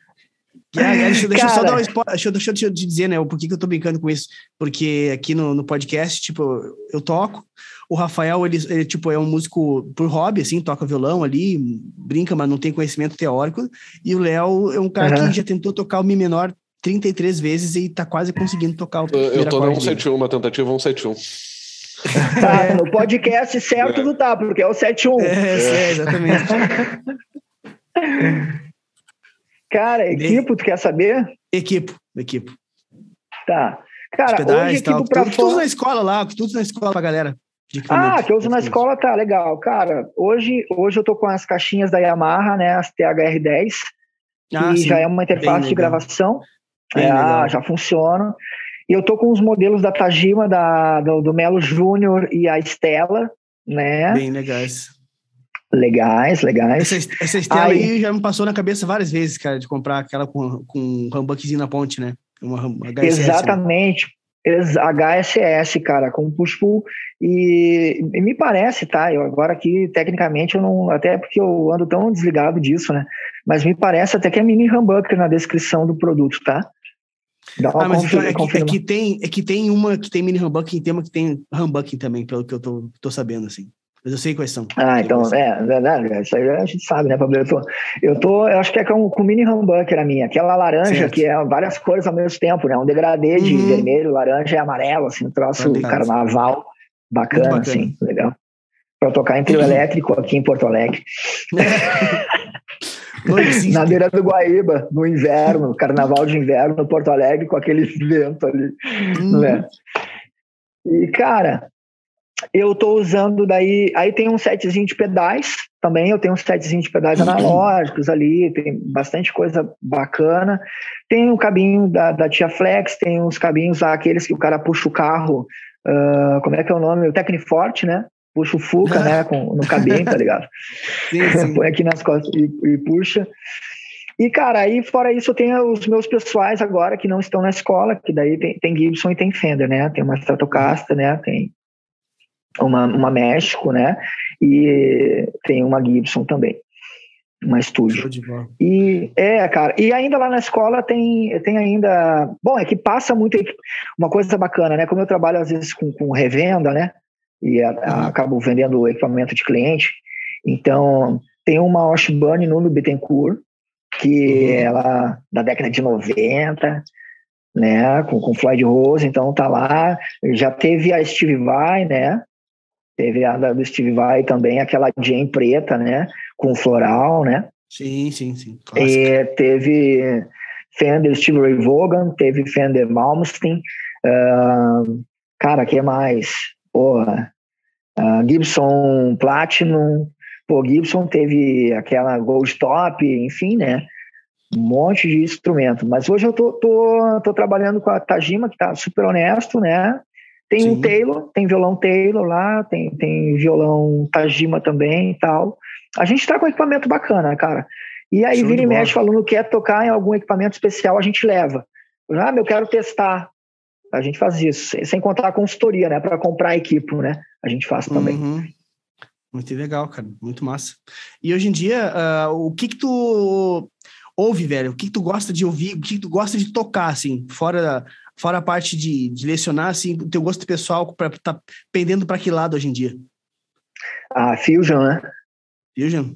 Deixa, deixa, eu só dar um spoiler, deixa, deixa, deixa eu te dizer, né, por que, que eu tô brincando com isso. Porque aqui no, no podcast, tipo, eu toco, o Rafael, ele, ele, tipo, é um músico por hobby, assim, toca violão ali, brinca, mas não tem conhecimento teórico. E o Léo é um cara uhum. que já tentou tocar o Mi menor 33 vezes e tá quase conseguindo tocar o Eu tô no 171, uma tentativa 171. Tá, é. no podcast certo é. do tá, porque é o 71. É, é. exatamente. Cara, equipo, tu quer saber? Equipo, equipo. Tá. Cara, hoje equipo para fora... Tudo na escola lá, tudo na escola pra galera. Ah, que eu uso na escola, tá, legal. Cara, hoje, hoje eu tô com as caixinhas da Yamaha, né, as THR10, que ah, já é uma interface de gravação. É, ah, já funciona. E eu tô com os modelos da Tajima, da, do, do Melo Júnior e a Estela, né? Bem legais. Legais, legais. Essa, essa Estela aí, aí, já me passou na cabeça várias vezes, cara, de comprar aquela com, com um rambuckzinho na ponte, né? Uma, HSS, Exatamente. Né? HSS, cara, com push pull e, e, me parece, tá? Eu agora aqui tecnicamente eu não, até porque eu ando tão desligado disso, né? mas me parece até que é mini humbucker na descrição do produto, tá? Ah, mas então é que, é que, tem, é que tem uma que tem mini humbucking e tem uma que tem humbucking também, pelo que eu tô, tô sabendo, assim. Mas eu sei quais são. Ah, então, é, verdade, isso aí a gente sabe, né, Pablo? Eu tô, eu, tô, eu acho que é com, com mini humbucker a minha, aquela laranja certo. que é várias cores ao mesmo tempo, né? Um degradê de uhum. vermelho, laranja e amarelo, assim, um troço carnaval bacana, bacana, assim, legal. Para tocar em trio elétrico aqui em Porto Alegre. Na beira do Guaíba, no inverno, carnaval de inverno, no Porto Alegre, com aquele vento ali. Uhum. Né? E, cara, eu tô usando daí. Aí tem um setzinho de pedais também. Eu tenho um setzinho de pedais uhum. analógicos ali, tem bastante coisa bacana. Tem o um cabinho da, da Tia Flex, tem uns cabinhos lá, aqueles que o cara puxa o carro. Uh, como é que é o nome? O Tecniforte, né? Puxa o Fuca, né? Com, no cabinho, tá ligado? sim, sim. Põe aqui nas costas e, e puxa. E, cara, aí fora isso, eu tenho os meus pessoais agora que não estão na escola, que daí tem, tem Gibson e tem Fender, né? Tem uma Stratocaster, né? Tem uma, uma México, né? E tem uma Gibson também, uma estúdio. E é, cara, e ainda lá na escola tem, tem ainda. Bom, é que passa muito uma coisa bacana, né? Como eu trabalho às vezes com, com revenda, né? E a, a, uhum. acabo vendendo equipamento de cliente. Então, tem uma Washburn no Bittencourt, que uhum. ela da década de 90, né, com, com Floyd Rose, então tá lá, já teve a Steve Vai, né, Teve a do Steve Vai também, aquela Jane preta, né? Com floral, né? Sim, sim, sim. E teve Fender Steve Ray Vaughan, teve Fender Malmsteen. Uh, cara, que mais? Porra. Uh, Gibson Platinum. Pô, Gibson teve aquela Gold Top, enfim, né? Um monte de instrumento. Mas hoje eu tô, tô, tô trabalhando com a Tajima, que tá super honesto, né? Tem Sim. um Taylor, tem violão Taylor lá, tem, tem violão Tajima também e tal. A gente tá com equipamento bacana, cara. E aí, Show vira e mexe, falando que quer tocar em algum equipamento especial, a gente leva. Ah, eu quero testar. A gente faz isso, sem contar a consultoria, né? Para comprar equipe, né? A gente faz também. Uhum. Muito legal, cara. Muito massa. E hoje em dia, uh, o que que tu ouve, velho? O que que tu gosta de ouvir? O que que tu gosta de tocar, assim? Fora Fora a parte de, de lecionar, assim, o teu gosto pessoal para tá pendendo para que lado hoje em dia? A Fusion, né? Fusion.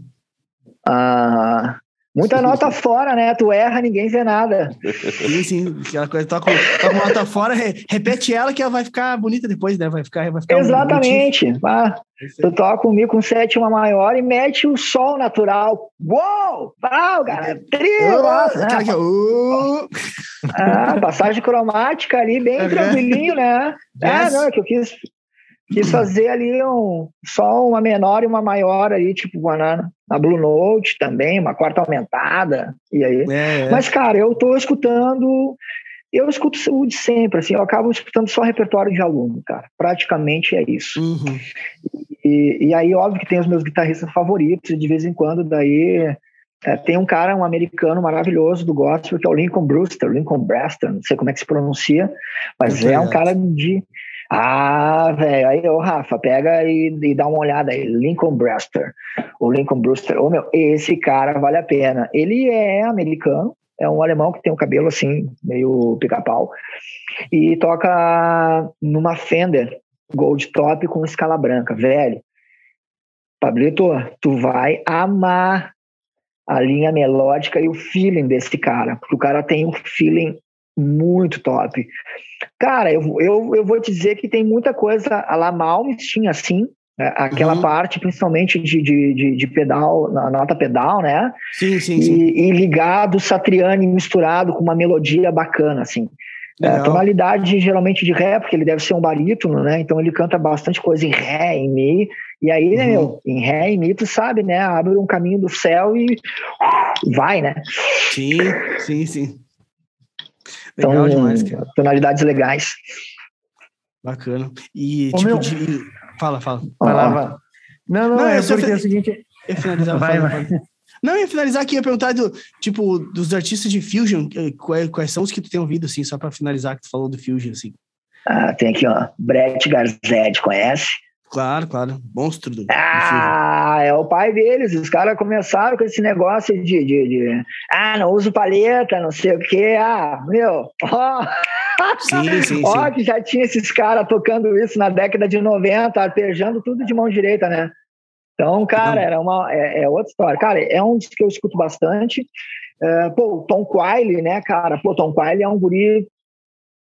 Ah, muita nota fora, né? Tu erra, ninguém vê nada. Sim, sim. Aquela coisa, toca, toca uma nota fora, repete ela que ela vai ficar bonita depois, né? Vai ficar, vai ficar Exatamente. Um ah, tu toca comigo com sétima maior e mete o sol natural. Uou! Pau, cara! Trio! Né? Uh. Ah, passagem cromática ali, bem é tranquilinho, né? É, não, é que eu quis, quis fazer ali um, só uma menor e uma maior ali, tipo banana. Na Blue Note também, uma quarta aumentada, e aí. É, é. Mas, cara, eu tô escutando. Eu escuto o de sempre, assim, eu acabo escutando só repertório de aluno, cara. Praticamente é isso. Uhum. E, e aí, óbvio que tem os meus guitarristas favoritos, e de vez em quando, daí é, tem um cara, um americano maravilhoso do gospel, que é o Lincoln Brewster, Lincoln Brewster, não sei como é que se pronuncia, mas é um cara de. Ah, velho, aí, ô Rafa, pega e, e, dá uma olhada aí, Lincoln Brewster, o Lincoln Brewster, ô meu, esse cara vale a pena. Ele é americano, é um alemão que tem um cabelo assim, meio pica-pau, e toca numa Fender Gold Top com escala branca, velho. Pablito, tu vai amar a linha melódica e o feeling desse cara, porque o cara tem um feeling muito top. Cara, eu, eu, eu vou dizer que tem muita coisa, a La Malmes tinha assim, né, aquela uhum. parte principalmente de, de, de, de, pedal, na nota pedal, né? Sim, sim, e, sim. E ligado Satriani misturado com uma melodia bacana, assim. É, tonalidade geralmente de ré, porque ele deve ser um barítono, né? Então ele canta bastante coisa em ré, em mi. E aí, né, uhum. meu, em ré e mi, tu sabe, né? Abre um caminho do céu e vai, né? Sim, sim, sim. Legal então, demais, cara. tonalidades legais. Bacana. E Ô, tipo meu... de. Fala, fala. Vai lá, vai. Não, não, não é porque é o seguinte. Eu finalizar, vai, vai. vai. Não, eu ia finalizar aqui, ia perguntar do, tipo, dos artistas de Fusion, eh, quais, quais são os que tu tem ouvido, assim, só para finalizar que tu falou do Fusion, assim. Ah, tem aqui, ó, Brett Garzed, conhece? Claro, claro. Monstro do. Ah, é o pai deles. Os caras começaram com esse negócio de, de, de, Ah, não uso palheta, não sei o quê. Ah, meu. Ó, Sim, sim, ó que já tinha esses caras tocando isso na década de 90, arpejando tudo de mão direita, né? Então, cara, era uma, é, é outra história. Cara, é um dos que eu escuto bastante. É, pô, o Tom Quiley, né, cara? Pô, Tom Quiley é um guri,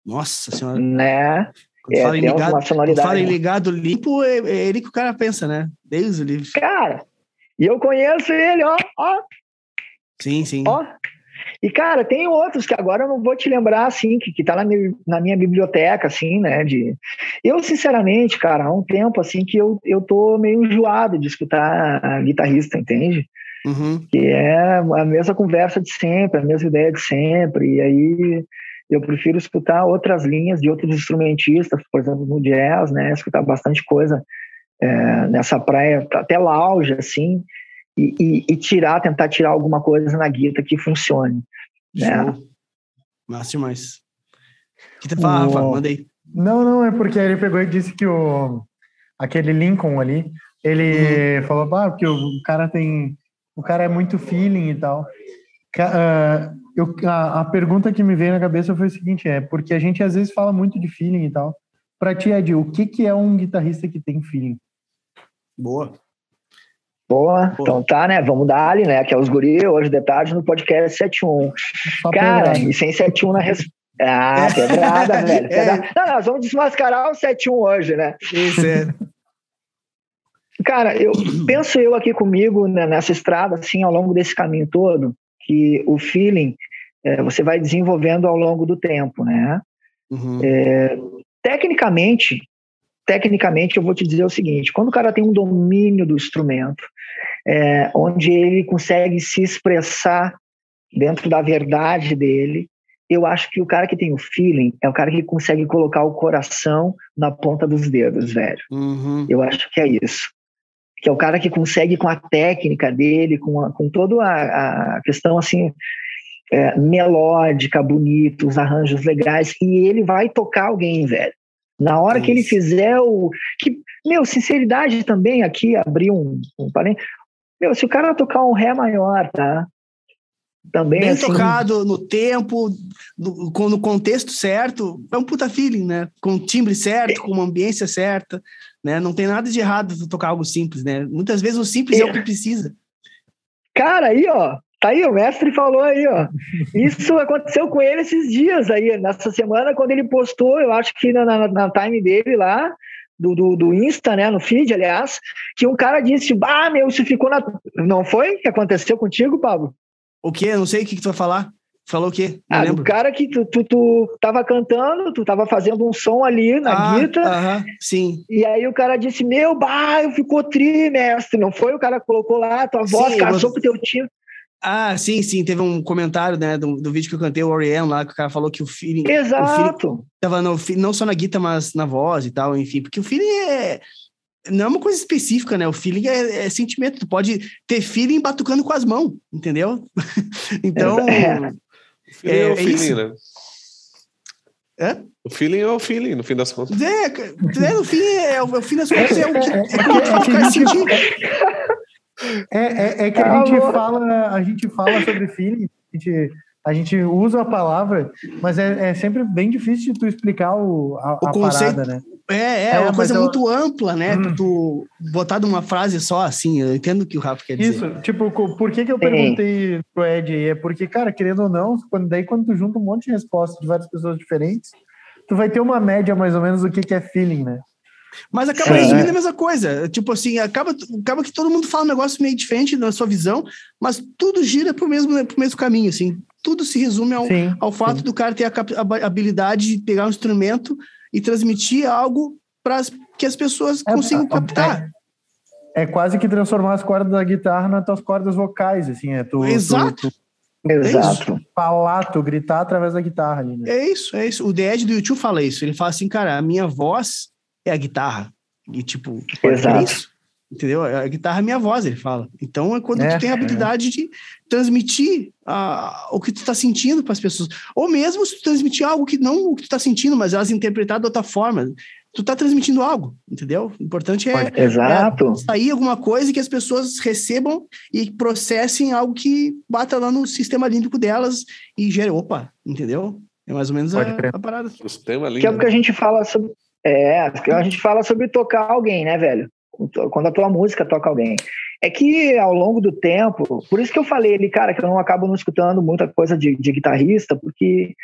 Nossa senhora. né? Quando É, fala em ligado, fala em né? ligado limpo, é, é ele que o cara pensa, né? Deus o livre. Cara, e eu conheço ele, ó, ó, Sim, sim. Ó. E, cara, tem outros que agora eu não vou te lembrar, assim, que, que tá na minha, na minha biblioteca, assim, né? De... Eu, sinceramente, cara, há um tempo, assim, que eu, eu tô meio enjoado de escutar a guitarrista, entende? Uhum. Que é a mesma conversa de sempre, a mesma ideia de sempre. E aí eu prefiro escutar outras linhas de outros instrumentistas, por exemplo, no jazz, né? Escutar bastante coisa é, nessa praia, até lounge, assim, e, e, e tirar, tentar tirar alguma coisa na guita que funcione. Né? Show. Massa demais. O que tu fala, Rafa? O- Manda aí. Não, não, é porque ele pegou e disse que o aquele Lincoln ali, ele falou, ah, porque o cara tem. O cara é muito feeling e tal. Ah, eu, a, a pergunta que me veio na cabeça foi o seguinte: é porque a gente às vezes fala muito de feeling e tal. Pra ti, Ed, o que, que é um guitarrista que tem feeling? Boa. Boa, Boa. então tá, né? Vamos dar ali, né? Que é os guri hoje de tarde no podcast 71. Só Cara, pedrada. e sem 71 na res... Ah, pedrada, velho. É. pedrada. Não, nós vamos desmascarar o 71 hoje, né? Esse é. Cara, eu penso eu aqui comigo né, nessa estrada, assim, ao longo desse caminho todo, que o feeling é, você vai desenvolvendo ao longo do tempo, né? Uhum. Tecnicamente, tecnicamente eu vou te dizer o seguinte: quando o cara tem um domínio do instrumento, é, onde ele consegue se expressar dentro da verdade dele, eu acho que o cara que tem o feeling é o cara que consegue colocar o coração na ponta dos dedos, velho. Uhum. Eu acho que é isso. Que é o cara que consegue, com a técnica dele, com, a, com toda a, a questão assim, é, melódica, bonita, os arranjos legais, e ele vai tocar alguém, velho. Na hora que ele Isso. fizer o. Que, meu, sinceridade também aqui, abrir um, um parênteses. Meu, se o cara tocar um Ré maior, tá? Também Bem assim, tocado, no tempo, no, no contexto certo, é um puta feeling, né? Com o timbre certo, com uma ambiência certa, né? Não tem nada de errado tu tocar algo simples, né? Muitas vezes o simples é, o que precisa. Cara, aí, ó. Tá aí, o mestre falou aí, ó. Isso aconteceu com ele esses dias aí, nessa semana, quando ele postou, eu acho que na, na, na time dele lá, do, do, do Insta, né, no feed, aliás, que um cara disse, ah, meu, isso ficou na... Não foi que aconteceu contigo, Pablo? O quê? Eu não sei o que, que tu vai falar. Falou o quê? Não Ah, lembro. do cara que tu, tu, tu tava cantando, tu tava fazendo um som ali na ah, guita, aham, sim. e aí o cara disse, meu, bah, eu ficou tri, mestre, não foi? O cara colocou lá, tua voz Sim, casou com teu time. Ah, sim, sim. Teve um comentário, né, do, do vídeo que eu cantei, o Orion lá, que o cara falou que o feeling, o feeling Exato. tava no, não só na guitarra, mas na voz e tal, enfim, porque o feeling é. Não é uma coisa específica, né? O feeling é, é sentimento. Tu pode ter feeling batucando com as mãos, entendeu? então. É. O feeling é, É- o é feeling, isso. né? É? O feeling é o feeling, no fim das contas. É, ca- é, no fim, é, o, o fim das contas é o que, É- é- é é o que é que vai a gente- sentir. É, é, é que a gente bom. fala, a gente fala sobre feeling, a gente, a gente usa a palavra, mas é, é sempre bem difícil de tu explicar o, a, O a conceito- parada, né? É, é, É, uma coisa eu- muito ampla, né? Hum. Tu botar numa frase só, assim. Eu entendo o que o Rafa quer dizer. Isso, tipo, por que, que eu Sim. perguntei pro Ed aí? É porque, cara, querendo ou não, quando, daí quando tu junta um monte de respostas de várias pessoas diferentes, tu vai ter uma média mais ou menos do que, que é feeling, né? Mas acaba É. resumindo a mesma coisa. Tipo assim, acaba, acaba que todo mundo fala um negócio meio diferente na sua visão, mas tudo gira pro mesmo, pro mesmo caminho, assim. Tudo se resume ao, Sim. ao fato sim. do cara ter a, a habilidade de pegar um instrumento e transmitir algo para que as pessoas É, consigam é- captar. É quase que transformar as cordas da guitarra nas tuas cordas vocais, assim, é tu, Exato. tu, tu Exato. falar, tu gritar através da guitarra ali, né? É isso, é isso. O The Ed do YouTube fala isso. Ele fala assim, cara, a minha voz é a guitarra. E tipo, é Exato. isso. Entendeu? A guitarra é a minha voz, ele fala. Então é quando É, tu tem a é. habilidade de transmitir ah, o que tu tá sentindo para as pessoas. Ou mesmo se tu transmitir algo que não o que tu tá sentindo, mas elas interpretar de outra forma. tu tá transmitindo algo, entendeu? O importante é, Exato. é sair alguma coisa que as pessoas recebam e processem algo que bata lá no sistema límbico delas e gere, opa, entendeu? É mais ou menos a, a, parada. Sistema límbico. Que é o que a gente fala sobre. É, a gente fala sobre tocar alguém, né, velho? Quando a tua música toca alguém. É que ao longo do tempo, por isso que eu falei ali, cara, que eu não acabo não escutando muita coisa de, de guitarrista, porque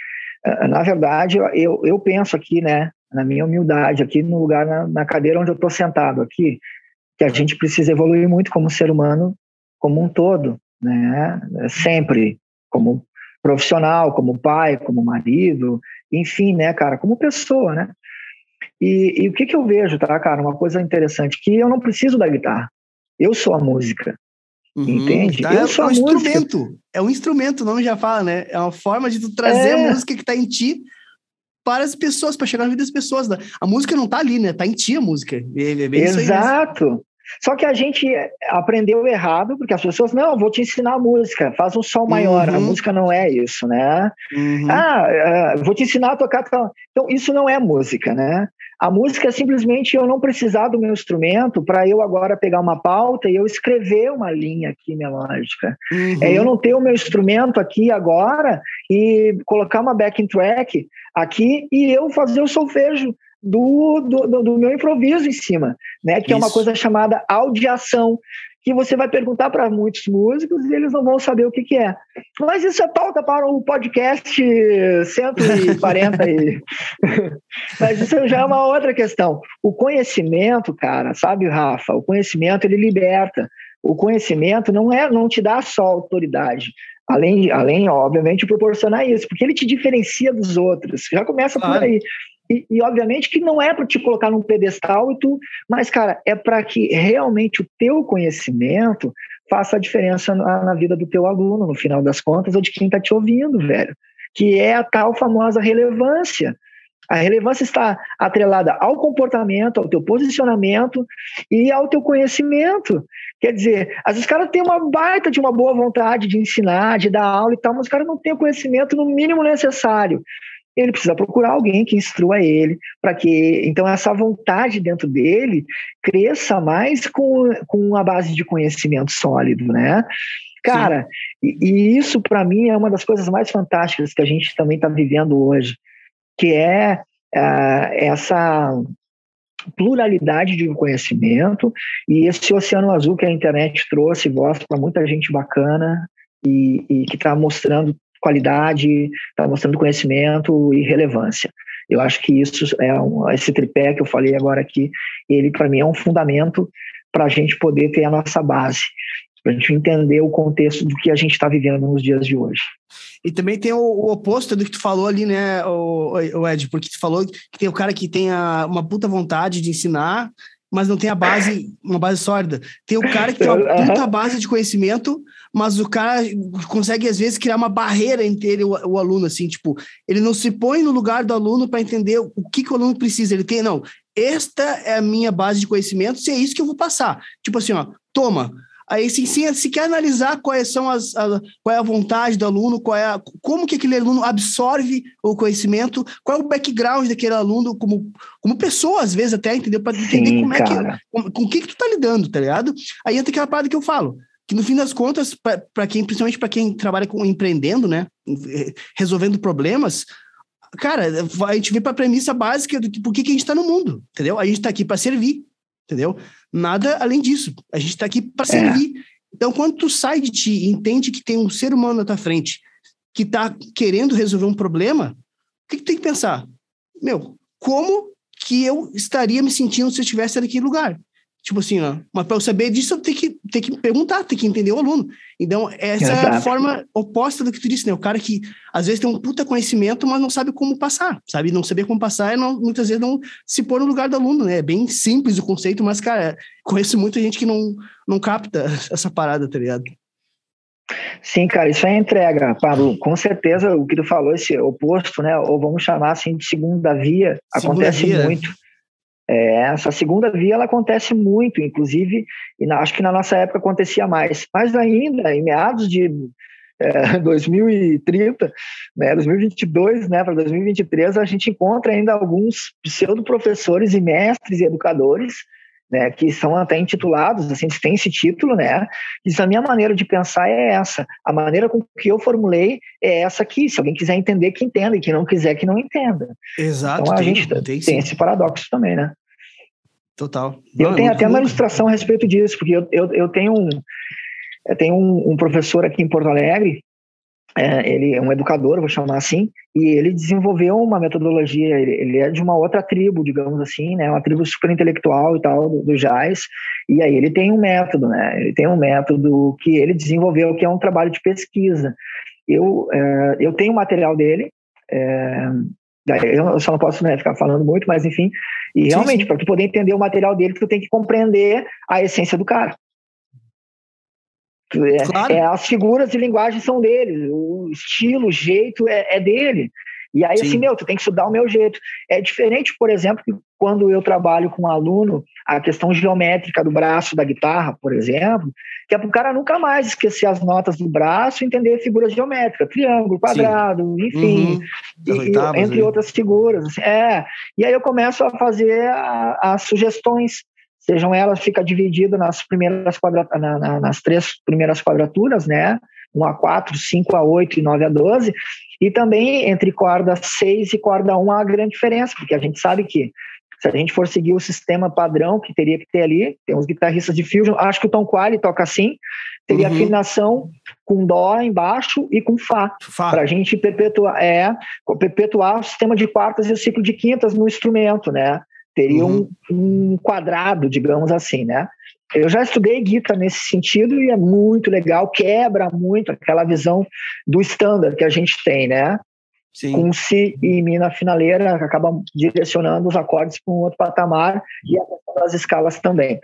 eh, na verdade eu, eu penso aqui, né, na minha humildade, aqui no lugar, na, na cadeira onde eu estou sentado aqui, que a gente precisa evoluir muito como ser humano, como um todo, né? Sempre, como profissional, como pai, como marido, enfim, né, cara, como pessoa, né? E, e o que, que eu vejo, tá, cara? Uma coisa interessante, que eu não preciso da guitarra. Eu sou a música. Uhum, entende? Tá, eu sou é um a instrumento. Música. É um instrumento, o nome já fala, né? É uma forma de tu trazer é. a música que tá em ti para as pessoas, para chegar na vida das pessoas. Né? A música não tá ali, né? Tá em ti a música. É, é Exato. Só que a gente aprendeu errado, porque as pessoas, não, vou te ensinar a música, faz um som maior. Uhum. A música não é isso, né? Uhum. Ah, uh, vou te ensinar a tocar. Então, isso não é música, né? A música é simplesmente eu não precisar do meu instrumento para eu agora pegar uma pauta e eu escrever uma linha aqui melódica. Uhum. É eu não ter o meu instrumento aqui agora e colocar uma backing track aqui e eu fazer o solfejo do, do, do meu improviso em cima, né? Que Isso. é uma coisa chamada audiação, que você vai perguntar para muitos músicos e eles não vão saber o que, que é. Mas isso é pauta para o podcast 140 e... Mas isso já é uma outra questão. O conhecimento, cara, sabe, Rafa? O conhecimento ele liberta. O conhecimento não é, não te dá só autoridade. Além, além, obviamente, proporcionar isso, porque ele te diferencia dos outros. Já começa claro. por aí. E, e, obviamente que não é para te colocar num pedestal e tu, mas cara, é para que realmente o teu conhecimento faça a diferença na, na, vida do teu aluno, no final das contas, ou de quem está te ouvindo, velho. Que é a tal famosa relevância. A relevância está atrelada ao comportamento, ao teu posicionamento e ao teu conhecimento. Quer dizer, às vezes os caras têm uma baita de uma boa vontade de ensinar, de dar aula e tal, mas os caras não têm o conhecimento no mínimo necessário ele precisa procurar alguém que instrua ele, para que então essa vontade dentro dele cresça mais com, com a base de conhecimento sólido, né? Cara, e, e, isso para mim é uma das coisas mais fantásticas que a gente também está vivendo hoje, que é uh, essa pluralidade de conhecimento e esse oceano azul que a internet trouxe voz para muita gente bacana e, e que está mostrando qualidade, está mostrando conhecimento e relevância. Eu acho que isso é um, esse tripé que eu falei agora aqui, ele para mim é um fundamento para a gente poder ter a nossa base, para a gente entender o contexto do que a gente está vivendo nos dias de hoje. E também tem o, o, oposto do que tu falou ali, né, o, o Ed, porque tu falou que tem o cara que tem a, uma puta vontade de ensinar, mas não tem a base, uma base sólida. Tem o cara que tem uma puta base de conhecimento, mas o cara consegue, às vezes, criar uma barreira entre ele e o, o aluno, assim, tipo, ele não se põe no lugar do aluno para entender o que, que o aluno precisa. Ele tem, não, esta é a minha base de conhecimento, se é isso que eu vou passar. Tipo assim, ó, toma. Aí se, se, se quer analisar quais são as, a, qual é a vontade do aluno, qual é a, como que aquele aluno absorve o conhecimento, qual é o background daquele aluno como, como pessoa, às vezes até, entendeu? Para entender como cara. é que, com, com o que, que tu tá lidando, tá ligado? Aí entra aquela parada que eu falo que no fim das contas, para quem, principalmente para quem trabalha com empreendendo, né, resolvendo problemas, cara, a gente vê para a premissa básica do que por que, que a gente está no mundo, entendeu? A gente está aqui para servir, entendeu? Nada além disso. A gente está aqui para é. servir. Então, quando tu sai de ti e entende que tem um ser humano na tua frente que está querendo resolver um problema, o que, que tem que pensar? Meu, como que eu estaria me sentindo se eu estivesse naquele lugar? Tipo assim, ó, mas para eu saber disso, eu tenho que, tenho que perguntar, tenho que entender o aluno. Então, essa Exato. é a forma oposta do que tu disse, né? O cara que às vezes tem um puta conhecimento, mas não sabe como passar, sabe? Não saber como passar é não, muitas vezes não se pôr no lugar do aluno, né? É bem simples o conceito, mas, cara, conheço muita gente que não, não capta essa parada, tá ligado? Sim, cara, isso é entrega, Pablo. Com certeza o que tu falou, esse oposto, né? Ou vamos chamar assim de segunda via, segunda acontece via. muito. É, essa segunda via ela acontece muito, inclusive, e na, acho que na nossa época acontecia mais. Mas ainda, em meados de é, 2030, né, 2022, né, para 2023, a gente encontra ainda alguns pseudo-professores e mestres e educadores né, que são até intitulados, assim, tem esse título, né? Diz a minha maneira de pensar é essa, a maneira com que eu formulei é essa aqui. Se alguém quiser entender, que entenda, e quem não quiser, que não entenda. Exato. Então a tem, gente tem, tem esse paradoxo também, né? Total. Eu não, tenho até uma ilustração a respeito disso, porque eu, eu, eu tenho um eu tenho um, um professor aqui em Porto Alegre é, ele é um educador, vou chamar assim, e ele desenvolveu uma metodologia, ele, ele, é de uma outra tribo, digamos assim, né, uma tribo super intelectual e tal, do, do Jazz, e aí ele tem um método, né, ele tem um método que ele desenvolveu, que é um trabalho de pesquisa. Eu, é, eu tenho o material dele, é, eu só não posso né, ficar falando muito, mas enfim, e realmente, para tu poder entender o material dele, tu tem que compreender a essência do cara. É, claro. é, as figuras de linguagem são dele, o estilo, o jeito é, é dele. E aí, assim, Sim. assim, meu, tu tem que estudar o meu jeito. É diferente, por exemplo, que quando eu trabalho com um aluno, a questão geométrica do braço da guitarra, por exemplo, que é para o cara nunca mais esquecer as notas do braço e entender figuras geométricas, triângulo, quadrado, Sim. enfim, uhum. e, entre aí. outras figuras. Assim, é. E aí eu começo a fazer a, as sugestões sejam elas, fica dividida nas primeiras quadra, na, na, nas três primeiras quadraturas, né? 1 a 4, 5 a 8 e 9 a 12, e também entre corda 6 e corda 1 há uma grande diferença, porque a gente sabe que se a gente for seguir o sistema padrão que teria que ter ali, tem uns guitarristas de fusion, acho que o Tom Quali toca assim, teria uhum. afinação com dó embaixo e com fá, fá. para a gente perpetuar, é, perpetuar o sistema de quartas e o ciclo de quintas no instrumento, né? Teria uhum. um, um, quadrado, digamos assim, né? Eu já estudei guitarra nesse sentido e é muito legal, quebra muito aquela visão do standard que a gente tem, né? Sim. Com Si e Mi na finaleira, acaba direcionando os acordes para um outro patamar e as escalas também.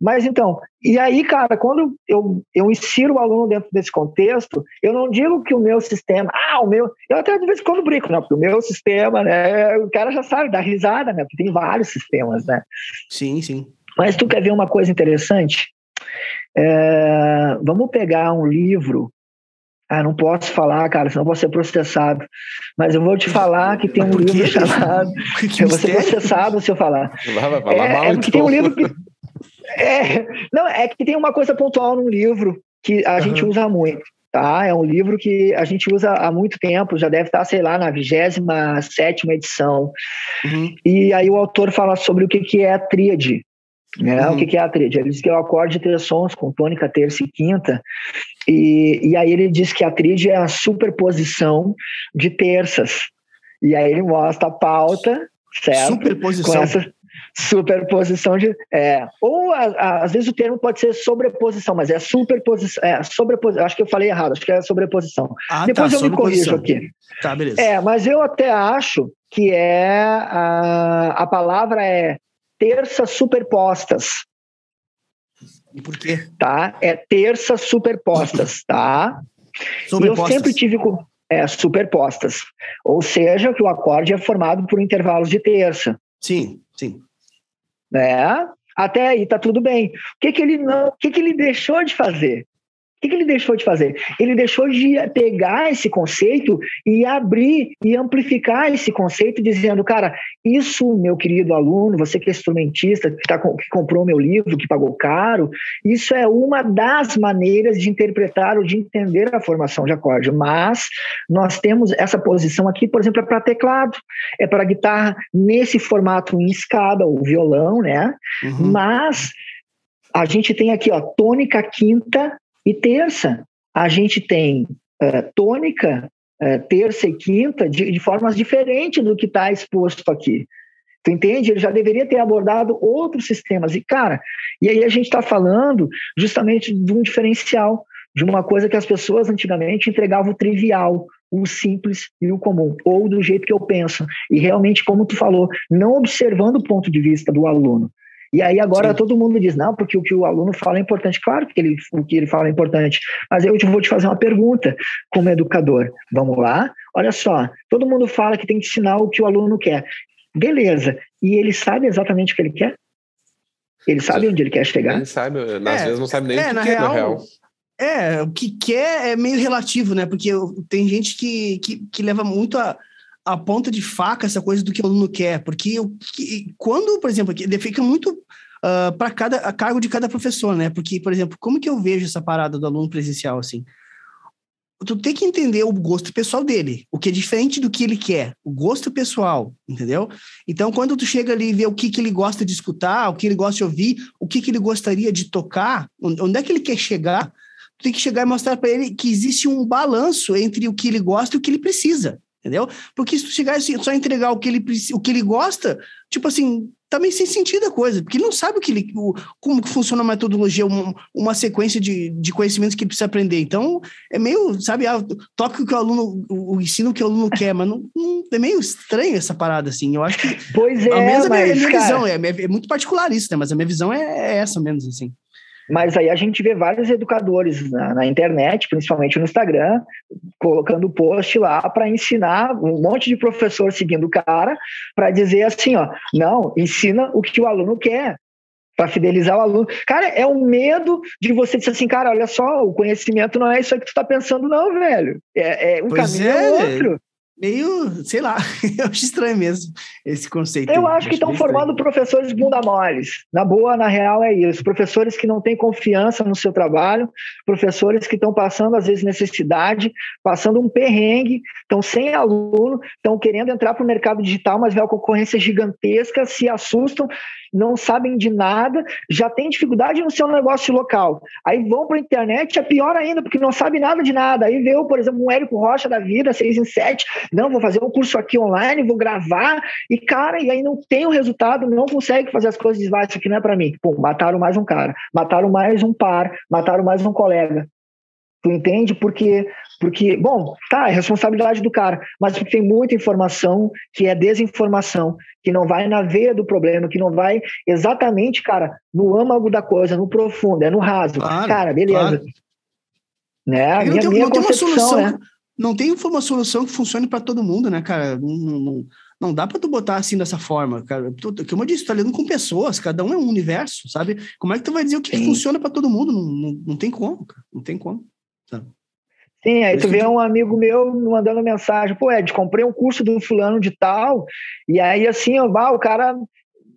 Mas então, e aí, cara, quando eu, eu insiro o aluno dentro desse contexto, eu não digo que o meu sistema, ah, o meu, eu até de vez em quando brinco, né? Porque o meu sistema, né? O cara já sabe, dá risada, né? Porque tem vários sistemas, né? Sim, sim. Mas tu quer ver uma coisa interessante? É, vamos pegar um livro. Ah, não posso falar, cara, senão vou ser processado. Mas eu vou te falar que tem um livro chamado. Que eu vou ser processado se eu falar. Vai, vai falar é, mal, é porque então. tem um livro que é, não, é que tem uma coisa pontual no livro que a uhum. gente usa muito, tá? É um livro que a gente usa há muito tempo, já deve estar, sei lá, na 27 edição. Uhum. E aí o autor fala sobre o que, que é a tríade. Né? Uhum. O que, que é a tríade? Ele diz que é o acorde de três sons com tônica, terça e quinta. E, e aí ele diz que a tríade é a superposição de terças. E aí ele mostra a pauta, certo? Superposição. Com essa, superposição de. É, ou a, a, às vezes o termo pode ser sobreposição, mas é superposição. É, sobreposição. Acho que eu falei errado, acho que é sobreposição. Ah, Depois tá, eu me corrijo aqui. Tá, beleza. É, mas eu até acho que é. A, a palavra é terças superpostas. E por quê? Tá? É terças superpostas, tá? Sobrepostas. Eu sempre tive com é, superpostas. Ou seja, que o acorde é formado por intervalos de terça. Sim, sim né? Até aí tá tudo bem. O que que ele não, o que que ele deixou de fazer? O que, ele deixou de fazer? Ele deixou de pegar esse conceito e abrir e amplificar esse conceito, dizendo, cara, isso, meu querido aluno, você que é instrumentista, que, tá, que comprou meu livro, que pagou caro, isso é uma das maneiras de interpretar ou de entender a formação de acorde. Mas nós temos essa posição aqui, por exemplo, é para teclado, é para guitarra nesse formato em escada, o violão, né? Uhum. Mas a gente tem aqui, ó, tônica quinta e terça, a gente tem uh, tônica, uh, terça e quinta, de, de formas diferentes do que está exposto aqui. Tu entende? Ele já deveria ter abordado outros sistemas. E, cara, e aí a gente está falando justamente de um diferencial, de uma coisa que as pessoas antigamente entregavam o trivial, o simples e o comum, ou do jeito que eu penso. E realmente, como tu falou, não observando o ponto de vista do aluno, e aí agora Sim. todo mundo diz, não, porque o que o aluno fala é importante. Claro que ele, o que ele fala é importante, mas eu vou te fazer uma pergunta como educador. Vamos lá? Olha só, todo mundo fala que tem que ensinar o que o aluno quer. Beleza. E ele sabe exatamente o que ele quer? Ele sabe onde ele quer chegar? Ele sabe, às é, vezes não sabe nem é, o que na, quer, real, na real. É, o que quer é meio relativo, né? Porque tem gente que, que, que leva muito a, a ponta de faca essa coisa do que o aluno quer, porque o que, quando, por exemplo, fica muito uh, ah, para cada a cargo de cada professor, né? Porque, por exemplo, como que eu vejo essa parada do aluno presencial assim? Tu tem que entender o gosto pessoal dele, o que é diferente do que ele quer, o gosto pessoal, entendeu? Então, quando tu chega ali e vê o que, que ele gosta de escutar, o que ele gosta de ouvir, o que, que ele gostaria de tocar, onde é que ele quer chegar, tu tem que chegar e mostrar para ele que existe um balanço entre o que ele gosta e o que ele precisa entendeu? Porque se tu chegar assim, só entregar o que ele o que ele gosta, tipo assim, também tá sem sentido a coisa, porque ele não sabe o que ele, o, como funciona a metodologia, uma, uma sequência de, de conhecimentos que ele precisa aprender. Então, é meio, sabe, ah, toca o que o aluno, o, o ensino que o aluno quer, mas não, não, é meio estranho essa parada, assim. Eu acho que. Pois é, a mas, minha, é minha cara... visão, é, é, muito particular isso, né? Mas a minha visão é, é essa menos, assim. Mas aí a gente vê vários educadores na, na internet, principalmente no Instagram, colocando post lá para ensinar um monte de professor seguindo o cara para dizer assim, ó, não, ensina o que o aluno quer para fidelizar o aluno. Cara, é o medo de você dizer assim, cara, olha só, o conhecimento não é isso que tu está pensando não, velho. É, é um pois caminho é, é outro meio, sei lá, eu acho estranho mesmo esse conceito. Eu acho que estão formando professores bunda moles. Na boa, na real, é isso. Professores que não têm confiança no seu trabalho, professores que estão passando, às vezes, necessidade, passando um perrengue, estão sem aluno, estão querendo entrar para o mercado digital, mas vê a concorrência gigantesca, se assustam não sabem de nada, já têm dificuldade no seu negócio local. Aí vão para a internet, é pior ainda, porque não sabe nada de nada. Aí veio, por exemplo, um Érico Rocha da vida, seis em sete, não, vou fazer um curso aqui online, vou gravar, e cara, e aí não tem o resultado, não consegue fazer as coisas, diz, isso aqui não é para mim. Pô, mataram mais um cara, mataram mais um par, mataram mais um colega. Tu entende? Porque, porque, bom, tá, é responsabilidade do cara, mas porque tem muita informação que é desinformação, que não vai na veia do problema, que não vai exatamente, cara, no âmago da coisa, no profundo, é no raso. Claro, cara, beleza. Claro. Né? É minha, tem, minha não tem uma solução, né? Não tem uma solução que funcione para todo mundo, né, cara? Não, não, não dá para tu botar assim dessa forma, cara. Tu, como eu disse, tu tá lidando com pessoas, cada um é um universo, sabe? Como é que tu vai dizer o que, que funciona para todo mundo? Não, não, não tem como, cara. Não tem como. Tá. Sim, aí tu vê um amigo meu mandando mensagem, pô, Ed, comprei um curso do fulano de tal, e aí assim, ó, o cara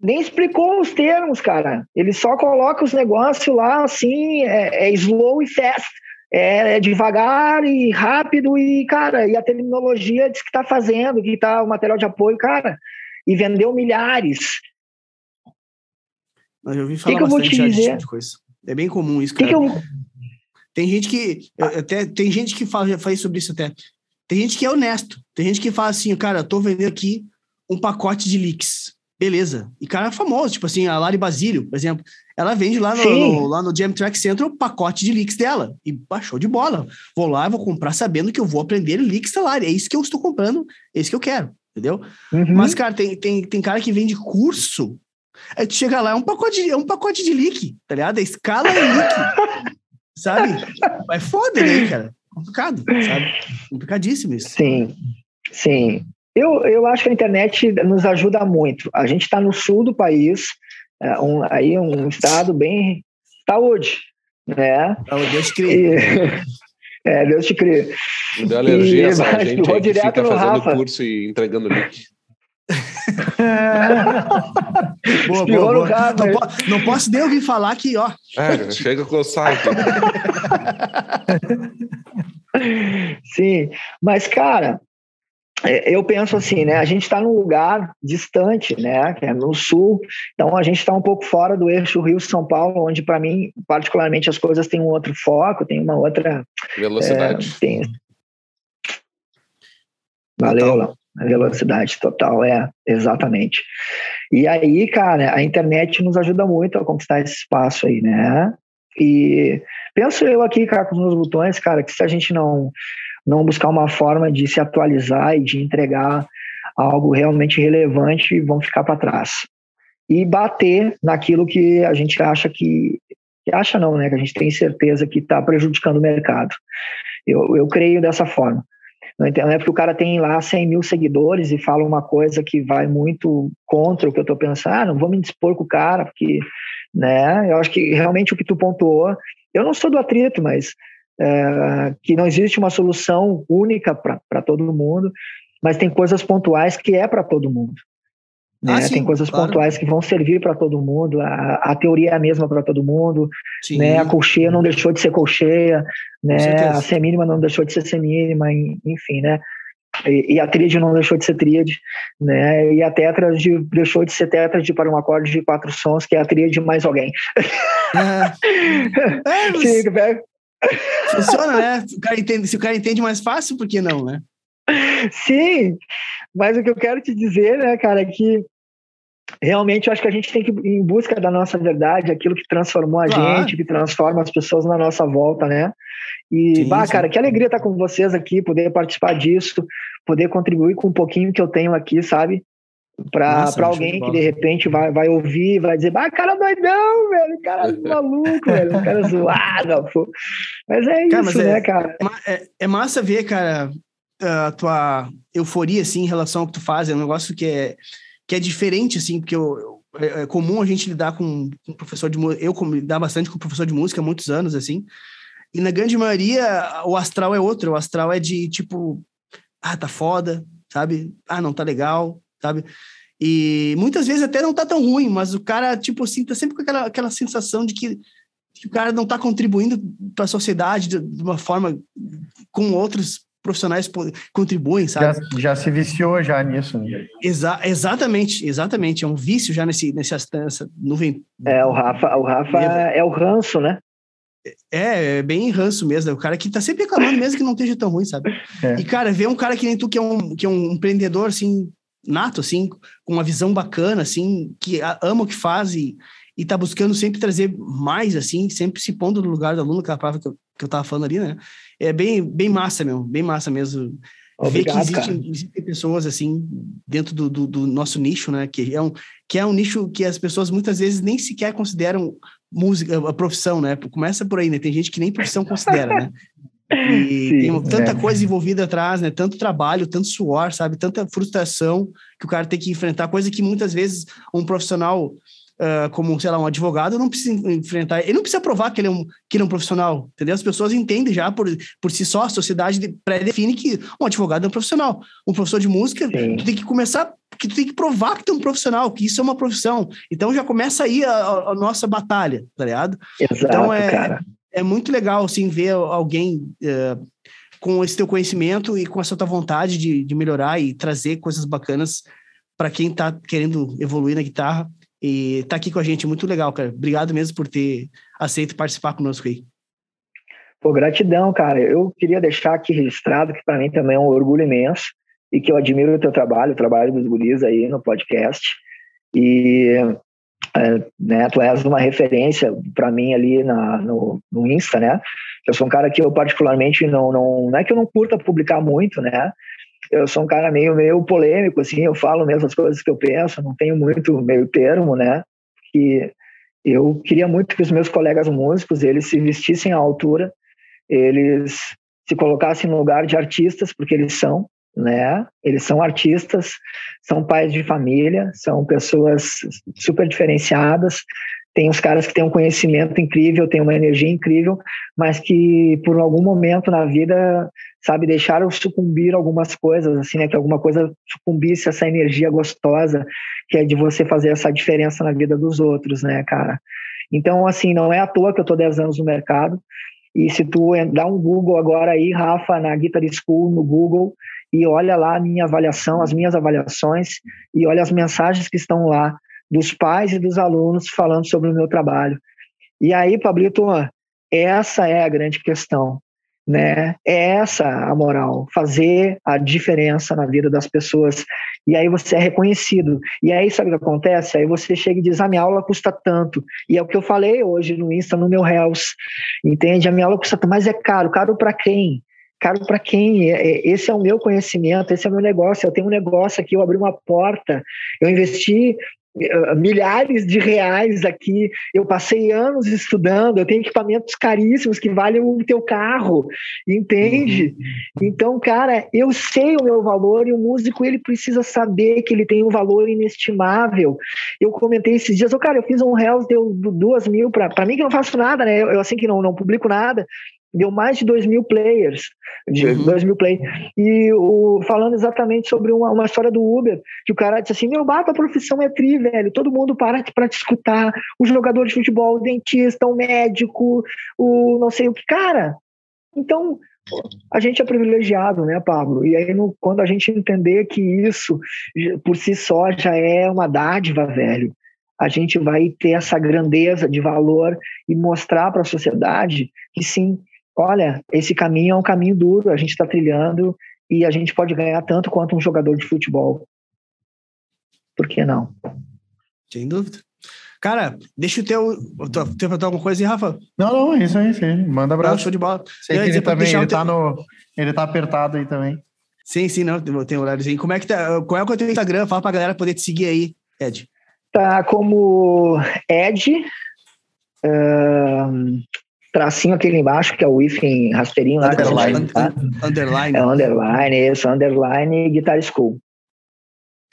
nem explicou os termos, cara. Ele só coloca os negócios lá, assim, é, é slow e fast. É, é, devagar e rápido, e, cara, e a terminologia diz que tá fazendo, que tá o material de apoio, cara, e vendeu milhares. Mas eu ouvi falar que que bastante eu tipo de coisa. É bem comum isso, cara. Que que eu... Tem gente que. Até, tem gente que fala, já falei sobre isso até. Tem gente que é honesto. Tem gente que fala assim, cara, eu tô vendendo aqui um pacote de leaks. Beleza. E cara é famoso, tipo assim, a Lari Basílio, por exemplo, ela vende lá no, no, lá no Jam Track Center o pacote de leaks dela. E baixou de bola. Vou lá, vou comprar sabendo que eu vou aprender leaks da Lari. É isso que eu estou comprando, é isso que eu quero, entendeu? Uhum. Mas, cara, tem, tem, tem cara que vende curso. Aí tu chega lá, é um pacote, é um pacote de leak, tá ligado? A escala é leak. sabe? É foda, né, cara? Complicado, sabe? Complicadíssimo isso. Sim, sim. Eu, eu acho que a internet nos ajuda muito. A gente está no sul do país, é um, aí um estado bem saúde, né? Deus te crie. é, Deus te crie. Me deu alergia e, essa gente aí que fica fazendo Rafa. curso e entregando link. boa, boa, boa. Não, po não, posso nem ouvir falar que, ó. É, chega a coçar aqui. Sim, mas, cara, é, eu penso assim, né? A gente está num lugar distante, né? Que é no sul, então a gente está um pouco fora do eixo Rio-São Paulo, onde para mim, particularmente, as coisas têm um outro foco, tem uma outra velocidade. É, tem... Valeu, Léo. A velocidade total, é, exatamente. E aí, cara, a internet nos ajuda muito a conquistar esse espaço aí, né? E penso eu aqui, cara, com os meus botões, cara, que se a gente não, não buscar uma forma de se atualizar e de entregar algo realmente relevante, vão ficar para trás. E bater naquilo que a gente acha que, que acha não, né? Que a gente tem certeza que está prejudicando o mercado. Eu, eu creio dessa forma. Não é porque o cara tem lá 100 mil seguidores e fala uma coisa que vai muito contra o que eu estou pensando, ah, não vou me dispor com o cara, porque, né, eu acho que realmente o que tu pontuou, eu não sou do atrito, mas é, que não existe uma solução única para todo mundo, mas tem coisas pontuais que é para todo mundo. Né? Ah, sim, tem coisas claro. pontuais que vão servir para todo mundo. A, a, teoria é a mesma para todo mundo. Né? A colcheia não deixou de ser colcheia. Né? A semínima não deixou de ser semínima. Enfim, né? E, e, a tríade não deixou de ser tríade, né? E a tétrade deixou de ser tétrade para um acorde de quatro sons, que é a tríade mais alguém. É. é Sim, mas... Funciona, né? O cara entende, se o cara entende mais fácil, por que não, né? Sim, mas o que eu quero te dizer, né, cara, é que realmente eu acho que a gente tem que ir em busca da nossa verdade, aquilo que transformou a claro. gente, que transforma as pessoas na nossa volta, né? E, sim, bah, cara, que alegria estar com vocês aqui, poder participar disso, poder contribuir com um pouquinho que eu tenho aqui, sabe? Para alguém que de repente vai, vai ouvir, vai dizer, bah, cara doidão, velho, cara maluco, velho, cara zoado, pô. Mas é cara, isso, mas né, é, cara? É, é massa ver, cara, a tua euforia, assim, em relação ao que tu faz, é um negócio que é que é diferente, assim, porque eu, eu, é, é comum a gente lidar com, com professor de música, eu lidar bastante com professor de música há muitos anos, assim, e na grande maioria o astral é outro, o astral é de tipo, ah, tá foda, sabe? Ah, não tá legal, sabe? E muitas vezes até não tá tão ruim, mas o cara, tipo assim, tá sempre com aquela, aquela sensação de que, que o cara não tá contribuindo para a sociedade de, de, uma forma com outros profissionais contribuem, sabe? Já, já se viciou já nisso. Né? Exa exatamente, exatamente. É um vício já nesse, nessa, nessa nuvem. É, o Rafa, o Rafa é o ranço, né? É, é bem ranço mesmo. É o cara que tá sempre reclamando, mesmo que não esteja tão ruim, sabe? É. E, cara, ver um cara que nem tu, que é um, que é um empreendedor, assim, nato, assim, com uma visão bacana, assim, que ama o que faz e, e tá buscando sempre trazer mais, assim, sempre se pondo no lugar do aluno, que é a palavra que eu, que eu tava falando ali, né? é bem, bem massa mesmo, bem massa mesmo. Obrigado, ver que existem, existem, pessoas assim dentro do, do, do, nosso nicho, né? Que é, um, que é um nicho que as pessoas muitas vezes nem sequer consideram música, a profissão, né? Começa por aí, né? Tem gente que nem profissão considera, né? E Sim, tem tanta é. coisa envolvida atrás, né? Tanto trabalho, tanto suor, sabe? Tanta frustração que o cara tem que enfrentar, coisa que muitas vezes um profissional uh, como, sei lá, um advogado, não precisa enfrentar, ele não precisa provar que ele é um, que ele é um profissional, entendeu? As pessoas entendem já por, por si só, a sociedade pré-define que um advogado é um profissional. Um professor de música, Sim. tu tem que começar, que tu tem que provar que tu é um profissional, que isso é uma profissão. Então já começa aí a, a nossa batalha, tá ligado? Exato, então é, cara. é muito legal, assim, ver alguém... Uh, com esse teu conhecimento e com essa tua vontade de, de melhorar e trazer coisas bacanas para quem está querendo evoluir na guitarra e tá aqui com a gente, muito legal, cara. Obrigado mesmo por ter aceito participar conosco aí. Pô, gratidão, cara. Eu queria deixar aqui registrado que para mim também é um orgulho imenso e que eu admiro o teu trabalho, o trabalho dos guris aí no podcast. E é, né, tu és uma referência para mim ali na, no, no Insta, né? Eu sou um cara que eu particularmente não, não, não é que eu não curta publicar muito, né? Eu sou um cara meio, meio polêmico, assim, eu falo mesmo as coisas que eu penso, não tenho muito meio termo, né? Que eu queria muito que os meus colegas músicos, eles se vestissem à altura, eles se colocassem no lugar de artistas, porque eles são, né? Eles são artistas, são pais de família, são pessoas super diferenciadas, tem os caras que têm um conhecimento incrível, têm uma energia incrível, mas que por algum momento na vida, sabe, deixaram sucumbir algumas coisas, assim, né, que alguma coisa sucumbisse essa energia gostosa que é de você fazer essa diferença na vida dos outros, né, cara? Então, assim, não é à toa que eu tô 10 anos no mercado, e se tu dá um Google agora aí, Rafa, na Guitar School, no Google, e olha lá a minha avaliação, as minhas avaliações, e olha as mensagens que estão lá, dos pais e dos alunos falando sobre o meu trabalho. E aí, Pablito, essa é a grande questão, né? É essa a moral, fazer a diferença na vida das pessoas. E aí você é reconhecido. E aí sabe o que acontece? Aí você chega e diz: "A minha aula custa tanto". E é o que eu falei hoje no Insta, no meu Reels. Entende? A minha aula custa tanto, mas é caro. Caro para quem? Caro para quem? Esse é o meu conhecimento, esse é o meu negócio. Eu tenho um negócio aqui, eu abri uma porta, eu investi milhares de reais aqui. Eu passei anos estudando, eu tenho equipamentos caríssimos que valem o teu carro, entende? Uhum. Então, cara, eu sei o meu valor e o músico ele precisa saber que ele tem um valor inestimável. Eu comentei esses dias, oh, cara, eu fiz um real, deu duas mil para mim que não faço nada, né? Eu assim que não, não publico nada. Deu mais de 2 mil players, de uhum. 2 mil play. E o, falando exatamente sobre uma, uma história do Uber, que o cara disse assim: meu, bata, a profissão é tri, velho. Todo mundo para para te escutar. O jogador de futebol, o dentista, o médico, o não sei o que. Cara, então a gente é privilegiado, né, Pablo? E aí, no, quando a gente entender que isso por si só já é uma dádiva, velho, a gente vai ter essa grandeza de valor e mostrar para a sociedade que sim, olha, esse caminho é um caminho duro, a gente está trilhando e a gente pode ganhar tanto quanto um jogador de futebol. Por que não? Sem dúvida. Cara, deixa o teu. Tem pra alguma coisa aí, Rafa? Não, não, é isso aí, sim. Manda abraço. Não, show de bola. Sei que ele também, ele, tá no, ele tá apertado aí também. Sim, sim, não, tem horáriozinho. Como é que tá? Qual é o teu Instagram? Fala pra galera poder te seguir aí, Ed. Tá como Ed, uh, tracinho aquele embaixo, que é o hífen rasteirinho lá. Underline. Tá? Underline. É underline, isso, underline Guitar School.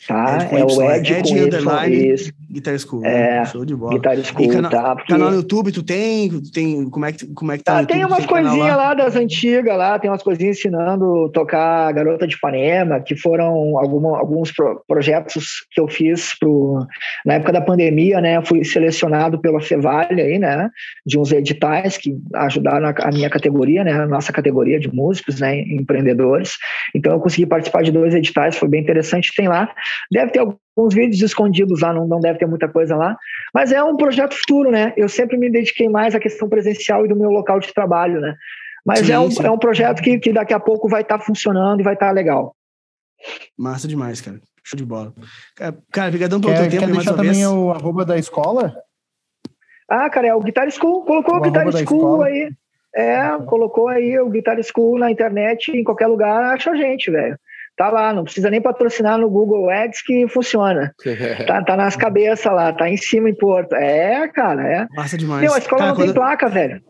Tá? é o Ed, Ed com underline isso. Guitar School. É, show de bola. Guitar School, cana tá? Porque... Canal no YouTube, tu tem, tem como é que, como é que tá? tá tem umas coisinhas lá? lá? das antigas lá, tem umas coisinhas ensinando tocar Garota de Ipanema, que foram alguma, alguns pro, projetos que eu fiz pro, na época da pandemia, né? Fui selecionado pela Fevale aí, né? De uns editais que ajudaram a, a minha categoria, né? A nossa categoria de músicos, né? Empreendedores. Então eu consegui participar de dois editais, foi bem interessante. Tem lá Deve ter alguns vídeos escondidos lá, não, não deve ter muita coisa lá. Mas é um projeto futuro, né? Eu sempre me dediquei mais à questão presencial e do meu local de trabalho, né? Mas sim, é, um, é um projeto que, que daqui a pouco vai estar tá funcionando e vai estar tá legal. Massa demais, cara. Show de bola. Cara, obrigadão pelo teu tempo. Quer deixar também vez. o arroba da escola? Ah, cara, é o Guitar School. Colocou o, o Guitar School aí. É, colocou aí o Guitar School na internet, em qualquer lugar, acha a gente, velho. Tá lá, não precisa nem patrocinar no Google Ads que funciona. tá, tá nas cabeças lá, tá em cima em Porto. É, cara, é. Massa demais. Meu, a escola cara, não quando... tem placa, velho.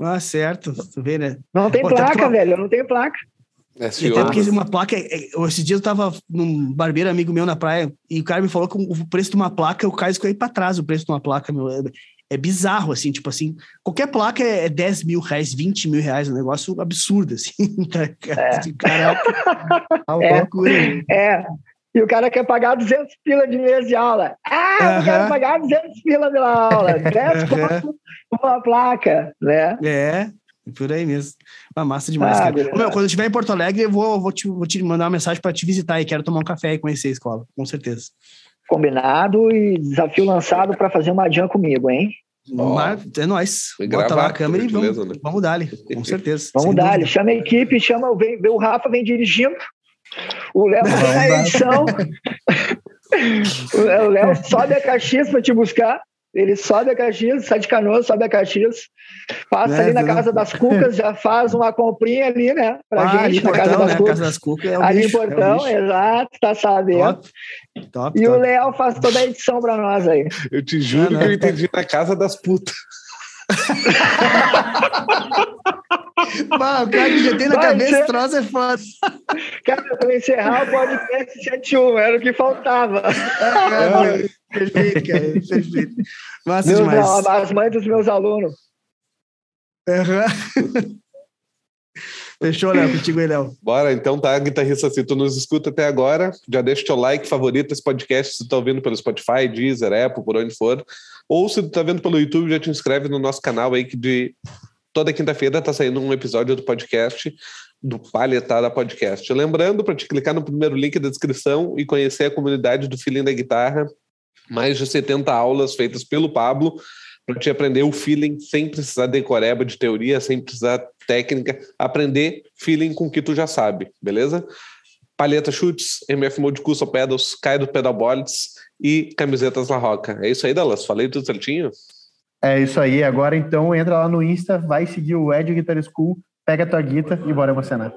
Ah, certo. Tu vê, né? Não tem Pô, placa, velho. Eu não tenho placa. É, até porque uma placa. É, é, esses dias eu tava num barbeiro amigo meu na praia e o cara me falou que o preço de uma placa, o cara escolheu para trás o preço de uma placa, meu é bizarro, assim, tipo assim, qualquer placa é 10 mil reais, 20 mil reais, é um negócio absurdo, assim. Tá, é. Cara, é, é, e o cara quer pagar 200 pila de mês de aula. Ah, uh -huh. eu quero pagar 200 pila pela aula. 10 uh -huh. uma placa, né? É, por aí mesmo. Uma massa demais, ah, cara. Meu, quando eu estiver em Porto Alegre, eu vou, vou, te, vou te mandar uma mensagem para te visitar e quero tomar um café e conhecer a escola, com certeza. Combinado e desafio lançado para fazer uma jam comigo, hein? Oh, é nóis. Bota lá a câmera e vamos, né? vamos dar com certeza. vamos dar chama a equipe, chama, vem, vem o Rafa, vem dirigindo. O Léo vai na edição. o Léo sobe a caixinha para te buscar. Ele sobe a Caxias, sai de Canoas, sobe a Caxias, passa é, ali na Casa das Cucas, já faz uma comprinha ali, né? Pra ah, gente, na Casa, das né? Cucas. Casa das Cucas. É ali bicho, em Portão, é exato, tá sabendo. Top, top, e top. o Léo faz toda a edição pra nós aí. Eu te juro que eu entendi na Casa das Putas. Bah, o cara que já tem na Vai cabeça ser... troço é foda. Cara, pra encerrar o podcast 71, era o que faltava. É, é, perfeito, cara, perfeito. Massa Meu, demais. Não, as mães dos meus alunos. Uhum. Fechou, Léo? Contigo aí, Léo. Bora, então tá, guitarrista, se tu nos escuta até agora, já deixa o teu like, favorita esse podcast se tu tá ouvindo pelo Spotify, Deezer, Apple, por onde for. Ou se tu tá vendo pelo YouTube, já te inscreve no nosso canal aí que de toda quinta-feira tá saindo um episódio do podcast do Palhetada Podcast. Lembrando para te clicar no primeiro link da descrição e conhecer a comunidade do Feeling da Guitarra, mais de 70 aulas feitas pelo Pablo para te aprender o feeling sem precisar decoreba de teoria, sem precisar técnica, aprender feeling com o que tu já sabe, beleza? Palheta Chutes, MF Mode Custom Pedals, Kaido Boards e camisetas La Roca. É isso aí, Dallas? Falei tudo certinho? É isso aí. Agora então entra lá no Insta, vai seguir o Ed Guitar School, pega a tua guita e bora emocionar.